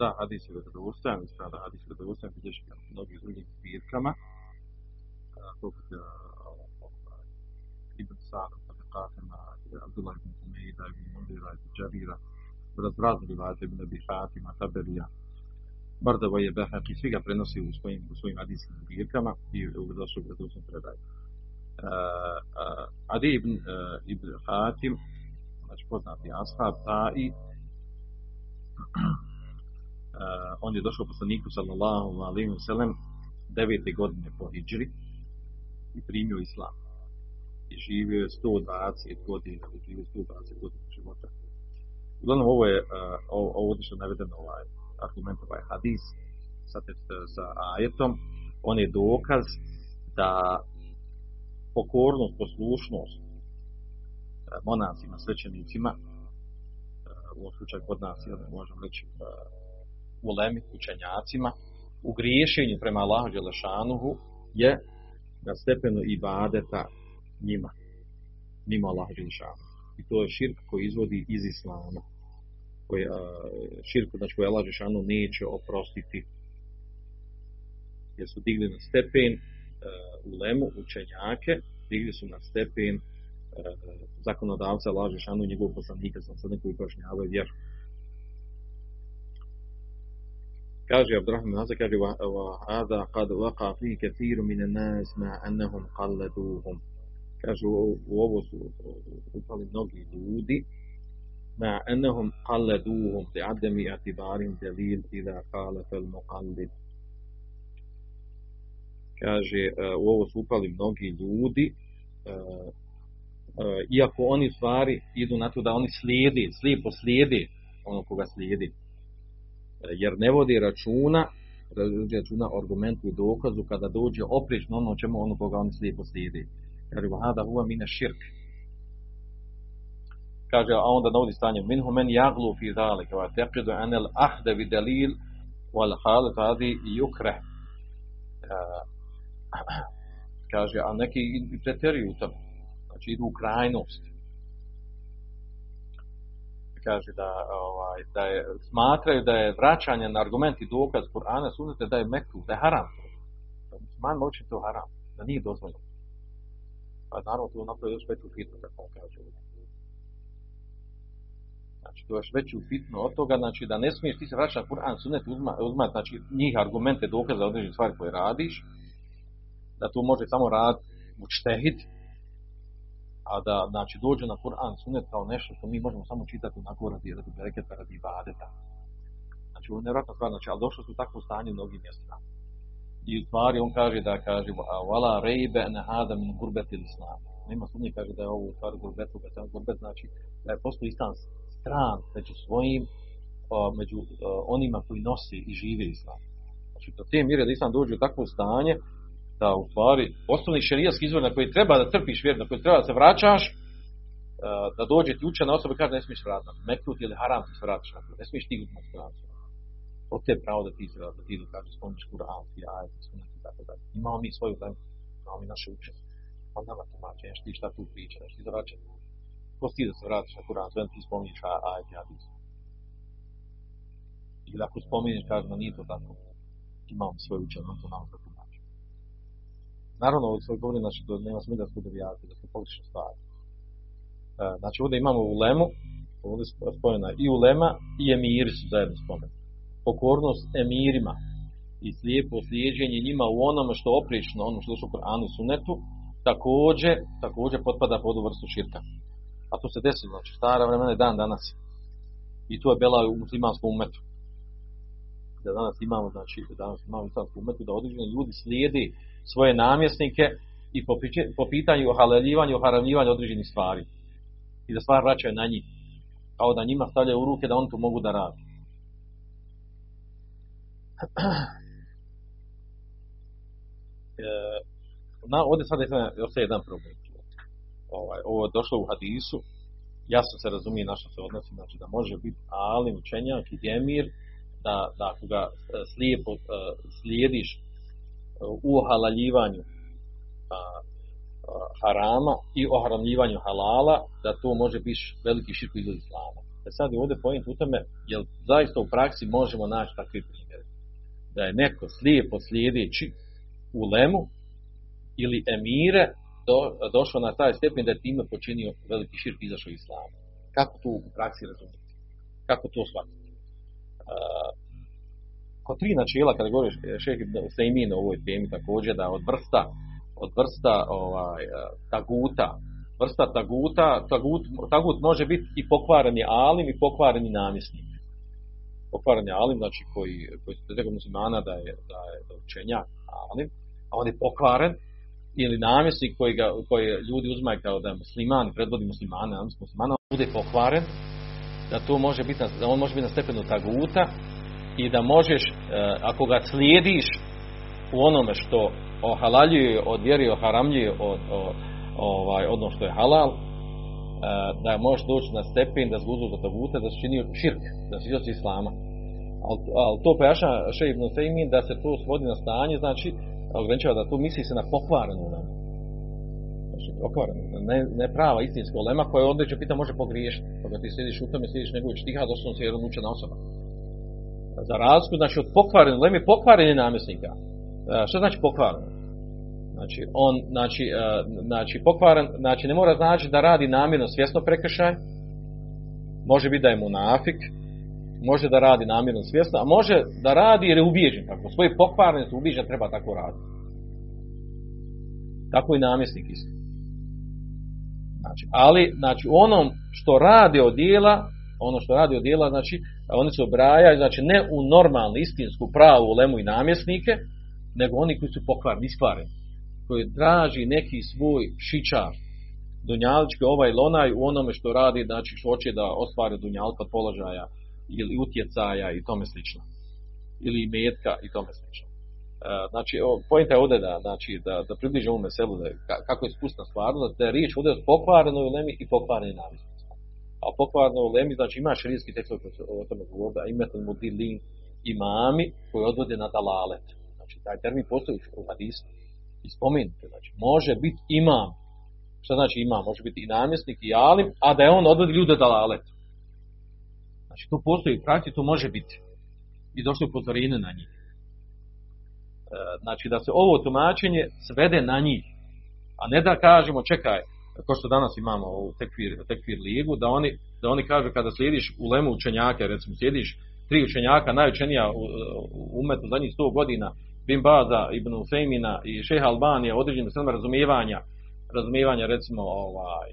da. Da, hadis je vjerodostojan, ispravno da hadis je vjerodostojan, vidješ ga u mnogim drugim zbirkama, poput Ibn Sa'da, Tabakatima, Abdullah ibn Umeida, ibn Mundira, ibn Džabira, razrazni rivajte ibn Abi Hatima, Taberija, Bardava je Behaki, svi ga prenosi u svojim, u svojim hadijskim zbirkama i u došlu vjerodostom predaju. Uh, uh, Adi ibn, uh, ibn Hatim, znači poznati ashab, ta i uh, on je došao poslaniku sallallahu alaihi wa sallam devete godine po hijđri i primio islam. I živio je 120 godina, i živio 120 godina života. Uglavnom, ovo je, ovo, ovo što navedeno ovaj argument, ovaj hadis sa, sa ajetom, on je dokaz da pokornost, poslušnost monasima, svećenicima, u ovom slučaju kod nas, možemo reći, uh, ulemi, učenjacima, u griješenju prema Allahu Đelešanuhu je na stepenu ibadeta njima, mimo Allahu Đelešanuhu. I to je širk koji izvodi iz Islama. koji, a, širku, znači koji Allah Žešanu neće oprostiti. Jer su digli na stepen a, u lemu, učenjake, digli su na stepen a, zakonodavca Allah Žešanu i njegovog poslanika, sam sad koji pojašnjavaju vjeru. kaže Abdurrahman Nazar, kaže وَهَذَا قَدْ وَقَى فِي كَثِيرٌ مِنَ النَّاسِ مَا أَنَّهُمْ قَلَّدُوهُمْ kaže u, u ovo su upali mnogi ljudi مَا أَنَّهُمْ قَلَّدُوهُمْ لِعَدَمِ اعْتِبَارٍ دَلِيلٍ إِذَا خَالَفَ الْمُقَلِّدِ kaže u ovo su upali mnogi ljudi iako oni stvari idu na to da oni slijedi, slijepo slijedi ono koga slijedi jer ne vodi računa računa argumentu i dokazu kada dođe oprično ono čemu ono koga oni slijepo slijedi. Kaže, vahada huva mine širk. Kaže, a onda navodi stanje, minhu men jaglu fi zalik, va teqidu anel ahde vi delil, wal hal tadi yukre. Kaže, a neki preteruju tam, znači idu u krajnost kaže da ovaj da je smatraju da je vraćanje na argument i dokaz Kur'ana sunnete da je mekru, da je haram. Da musliman moći to haram, da nije dozvoljeno. Pa naravno to napravi još veću fitnu, kako on kaže. Znači, to je još veću fitnu od toga, znači da ne smiješ ti se vraćati na Kur'an, sunnet, uzma, uzma, znači njih argumente, dokaze određene stvari koje radiš, da to može samo rad učtehid, a da znači dođe na Kur'an sunet kao nešto što mi možemo samo čitati onako radi radi bereketa radi ibadeta. Znači ovo je nevjerojatna stvar, znači ali došlo su u takvo stanje u mnogim mjestima. I u stvari on kaže da kaže wala rejbe ne hada min gurbeti islam. Nema sumnje kaže da je ovo u stvari gurbetu, da je gurbet znači da je postoji islam stran među svojim među onima koji nosi i žive islam. Znači do te mire da islam dođe u takvo stanje da u stvari osnovni šerijatski izvor na koji treba da trpiš vjeru, na koji treba da se vraćaš, e, da dođe ti učena osoba i kaže ne smiješ vratiti, mekut ili haram ti se vratiš na ne smiješ ti uzmati stranicu. Od te pravo da ti se da ti da kažeš spomniš Kur'an, ti ajet, sunet i tako dalje. Imamo mi svoju vremenu, imamo mi naše učenje. On nama tumače, ti šta tu priča, ti zavraćati. Ko ti da se vratiš na Kur'an, sve ti spomniš ajet i hadis. Ili ako spomniš, kaže, no nije to tako. Imamo mi svoje učenje, on to nam Naravno, ovo svoj govori, znači, da nema smije da su devijati, da su pogrešne stvari. E, znači, ovdje imamo ulemu, ovdje spojena i ulema, i emiri su zajedno spomenuti. Pokornost emirima i slijepo slijeđenje njima u onome što oprično, ono što došlo u Koranu sunetu, također, također potpada pod vrstu širka. A to se desilo, znači, stara vremena je dan danas. I to je bila u muslimanskom umetu. Da danas imamo, znači, da danas imamo u umetu, da određeni ljudi slijedi svoje namjesnike i po, po pitanju ohaleljivanju, oharamljivanju određenih stvari. I da stvar vraćaju na njih. Kao da njima stavljaju u ruke da oni to mogu da radi. *clears throat* E, na, ovdje sad još jedan problem. Ovaj, ovo je došlo u hadisu, jasno se razumije na što se odnosi, znači da može biti alim, učenjak i emir, da, da ako ga slijepo slijediš u a, harama i ohramljivanju halala, da to može biti veliki širk iz islama. E sad je ovdje pojent u tome, jer zaista u praksi možemo naći takve primjere. Da je neko slijepo slijedeći u lemu ili emire do, došao na taj stepen da je time počinio veliki širk izašao iz islama. Kako to u praksi razumjeti? Kako to shvatiti? Kod tri načela kada govoriš šejh Sejmin o ovoj temi također da od vrsta od vrsta ovaj taguta vrsta taguta tagut, tagut može biti i pokvareni alim i pokvareni namjesnik. Pokvareni alim znači koji koji se muslimana da je da je da učenja alim a on je pokvaren ili namjesnik koji ga koji ljudi uzmaju kao da je musliman predvodi muslimana muslimana on bude pokvaren da to može biti da on može biti na stepenu taguta i da možeš, e, ako ga slijediš u onome što ohalaljuje od vjeri, oharamljuje od, ovaj, ono što je halal, e, da možeš doći na stepen, da zguzu do taguta, da se čini širk, da se iz islama. Ali al to pojašnja še ibn Sejmin da se to svodi na stanje, znači ograničava da to misli se na pokvarenu nam. Znači, pokvareno. Ne, ne prava istinska ulema koja određe pita može pogriješiti. Pa ti sjediš u tome, nego štihad, doslovno si jedan učena osoba. Za razliku, znači od pokvarene uleme, pokvareni namjesnika. E, Što znači pokvareno? Znači, on, znači, e, znači, pokvaren, znači, ne mora znači da radi namjerno svjesno prekršaj, može biti da je munafik, može da radi namjerno svjesno, a može da radi jer je ubijeđen tako. Svoje pokvarenost ubijeđen treba tako raditi. Tako i namjesnik isto. Znači, ali, znači, onom što radi od dijela, ono što radi od dijela, znači, oni se obrajaju, znači, ne u normalnu, istinsku, pravu lemu i namjesnike, nego oni koji su pokvarni, iskvareni, koji traži neki svoj šičar, dunjalički ovaj ili onaj u onome što radi, znači što hoće da ostvari dunjalka položaja ili utjecaja i tome slično. Ili metka i tome slično. E, znači, pojenta je ovdje da, znači, da, da približe ovome selu da, kako je spustna stvarnost, da je riječ ovdje o pokvarenoj ulemi i pokvarenoj navisnici. A pokvarenoj ulemi, znači ima širijski tekst o tome govori, da imetel mudilin imami koji odvode na dalalet. Znači, taj termin postoji u hadisu i spomenute. Znači, može biti imam. Šta znači imam? Može biti i namjesnik i alim, a da je on odvodi ljude dalalet. Znači, to postoji u praksi, to može biti. I došli upozorine na njih. E, znači, da se ovo tumačenje svede na njih. A ne da kažemo, čekaj, kao što danas imamo u tekfir, tekfir ligu, da oni, da oni kažu kada slijediš u lemu učenjaka, recimo slijediš tri učenjaka, najučenija u, umetu zadnjih sto godina, Bin Baza, Ibn Usejmina i Šeha Albanija, određenim svema razumijevanja, razumijevanja recimo ovaj,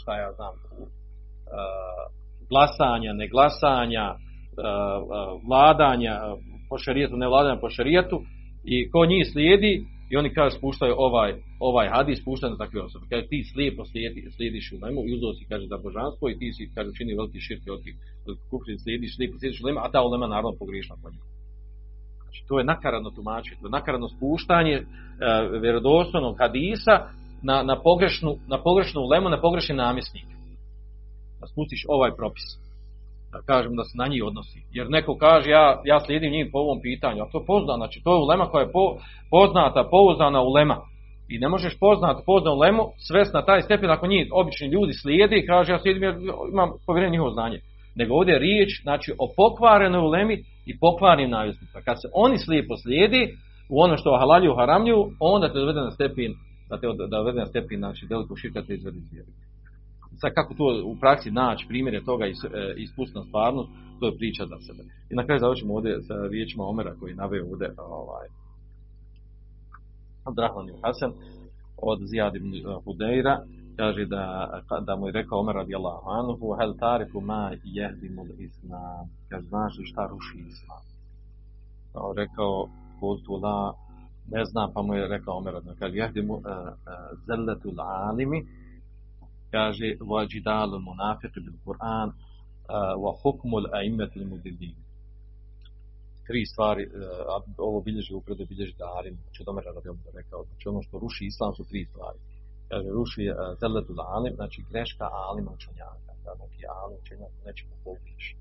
šta ja znam, uh, glasanja, neglasanja, uh, vladanja po šarijetu, ne vladanja po šarijetu i ko njih slijedi i oni kaže spuštaju ovaj, ovaj hadis spuštaju na takve osobe. Kaže ti slijepo slijedi, slijediš u lemu i uzeo si kaže za božanstvo i ti si kaže čini veliki širk veliki, veliki kufri slijediš, slijepo slijediš u lemu, a ta ulema naravno pogriješna po njemu. Znači to je nakaradno tumačenje, to je nakaradno spuštanje e, vjerodostojnog hadisa na, na, pogrešnu, na pogrešnu ulemu, na pogrešni namjesnik. Da spustiš ovaj propis. Da kažem da se na njih odnosi. Jer neko kaže ja, ja slijedim njim po ovom pitanju, a to je poznano, znači to je ulema koja je po, poznata, pouzdana ulema. I ne možeš poznati poznanu ulemu svest na taj stepen ako njih obični ljudi slijedi i kaže ja slijedim imam povjerenje njihovo znanje. Nego ovdje je riječ znači, o pokvarenoj ulemi i pokvarnim navjesnicima. Kad se oni slijepo slijedi u ono što halalju haramlju, onda te dovede na stepen da te da dovede na stepen znači veliko širka te izvedi. Sad kako to u praksi naći primjere toga iz, e, stvarnost, to je priča za sebe. I na kraju završimo ovdje sa riječima Omera koji naveo ovdje ovaj, Abdrahman Hasan od Zijad ibn Hudeira. Kaže da, da mu je rekao Omer radijallahu anhu hel tarifu ma jehdimul islam? Kaže znaš li šta ruši islam? Pa on rekao kultu la ne znam. Pa mu je rekao Omer kaže jehdimu uh, uh, zelletul alimi kaže vađidalu munafiqi bil Kur'an wa hukmul a'immatil mudillin tri stvari, uh, ovo bilježi u predu bilježi Darim, znači od Omera radijallahu rekao, znači ono što ruši islam su tri stvari kaže, ruši uh, zeletul alim, znači greška alima učenjaka, da neki alim učenjak nećemo pogriješi.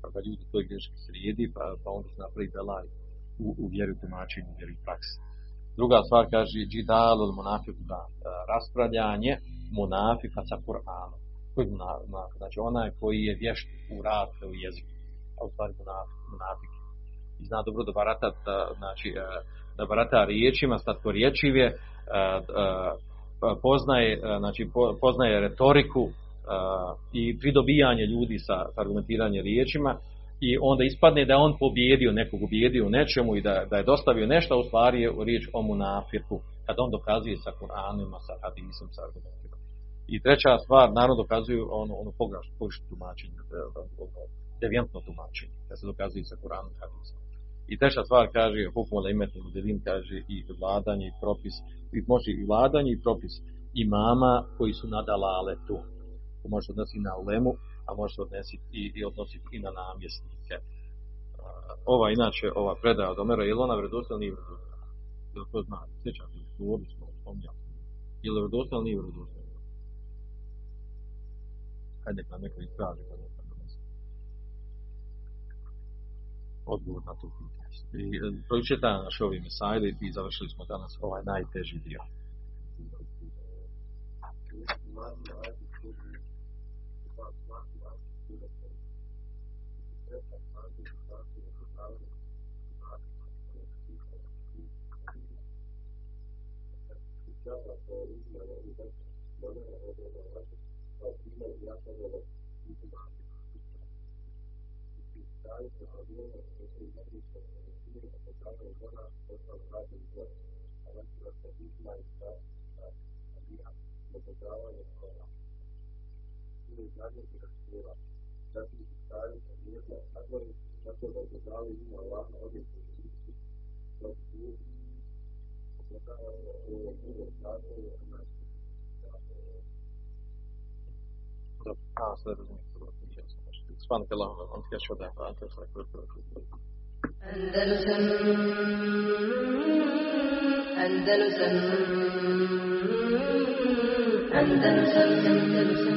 Pa da ljudi toj greški slijedi, pa, pa onda se napravi belaj u, u tumačenju, u vjeru praksi. Druga stvar kaže, džidalul munafiku, da uh, raspravljanje munafika sa Kur'anom. Koji munafik? Znači onaj koji je vješt u rad u jeziku, a u stvari munafik. I zna dobro da barata, da, znači, uh, da barata riječima, statko riječive, uh, uh, poznaje, znači, poznaje retoriku i pridobijanje ljudi sa argumentiranje riječima i onda ispadne da je on pobjedio nekog, ubjedio u nečemu i da, da je dostavio nešto, u stvari je riječ o munafirku, kad on dokazuje sa Kur'anima, sa hadisom, sa argumentima. I treća stvar, naravno dokazuju ono, ono pogrešno, tumačenje, e, devijantno tumačenje, da se dokazuje sa Kur'anom i hadisom. I treća stvar kaže, hukmola imetnu modelin, kaže i vladanje i propis, i može i vladanje i propis imama koji su nadalale tu. To može odnositi na ulemu, a može odnositi i, i odnositi i na namjesnike. Ova, inače, ova predaja od Omera, je li ona vredostojna ili vredostojna? Je li to zna? Sjećam se, govorili smo, spomnjali. Je li vredostojna ili vredostojna? Hajde nam neko istraži. Pa odgovor na to pitanje. I e, pročitali naš ovi mesajli i završili smo danas ovaj najteži dio. Dobro, a sve razumijem. سبحانك اللهم وبحمدك اشهد ان لا اله الا انت استغفرك واتوب اليك أندلسن أندلسن أندلسن أندلسن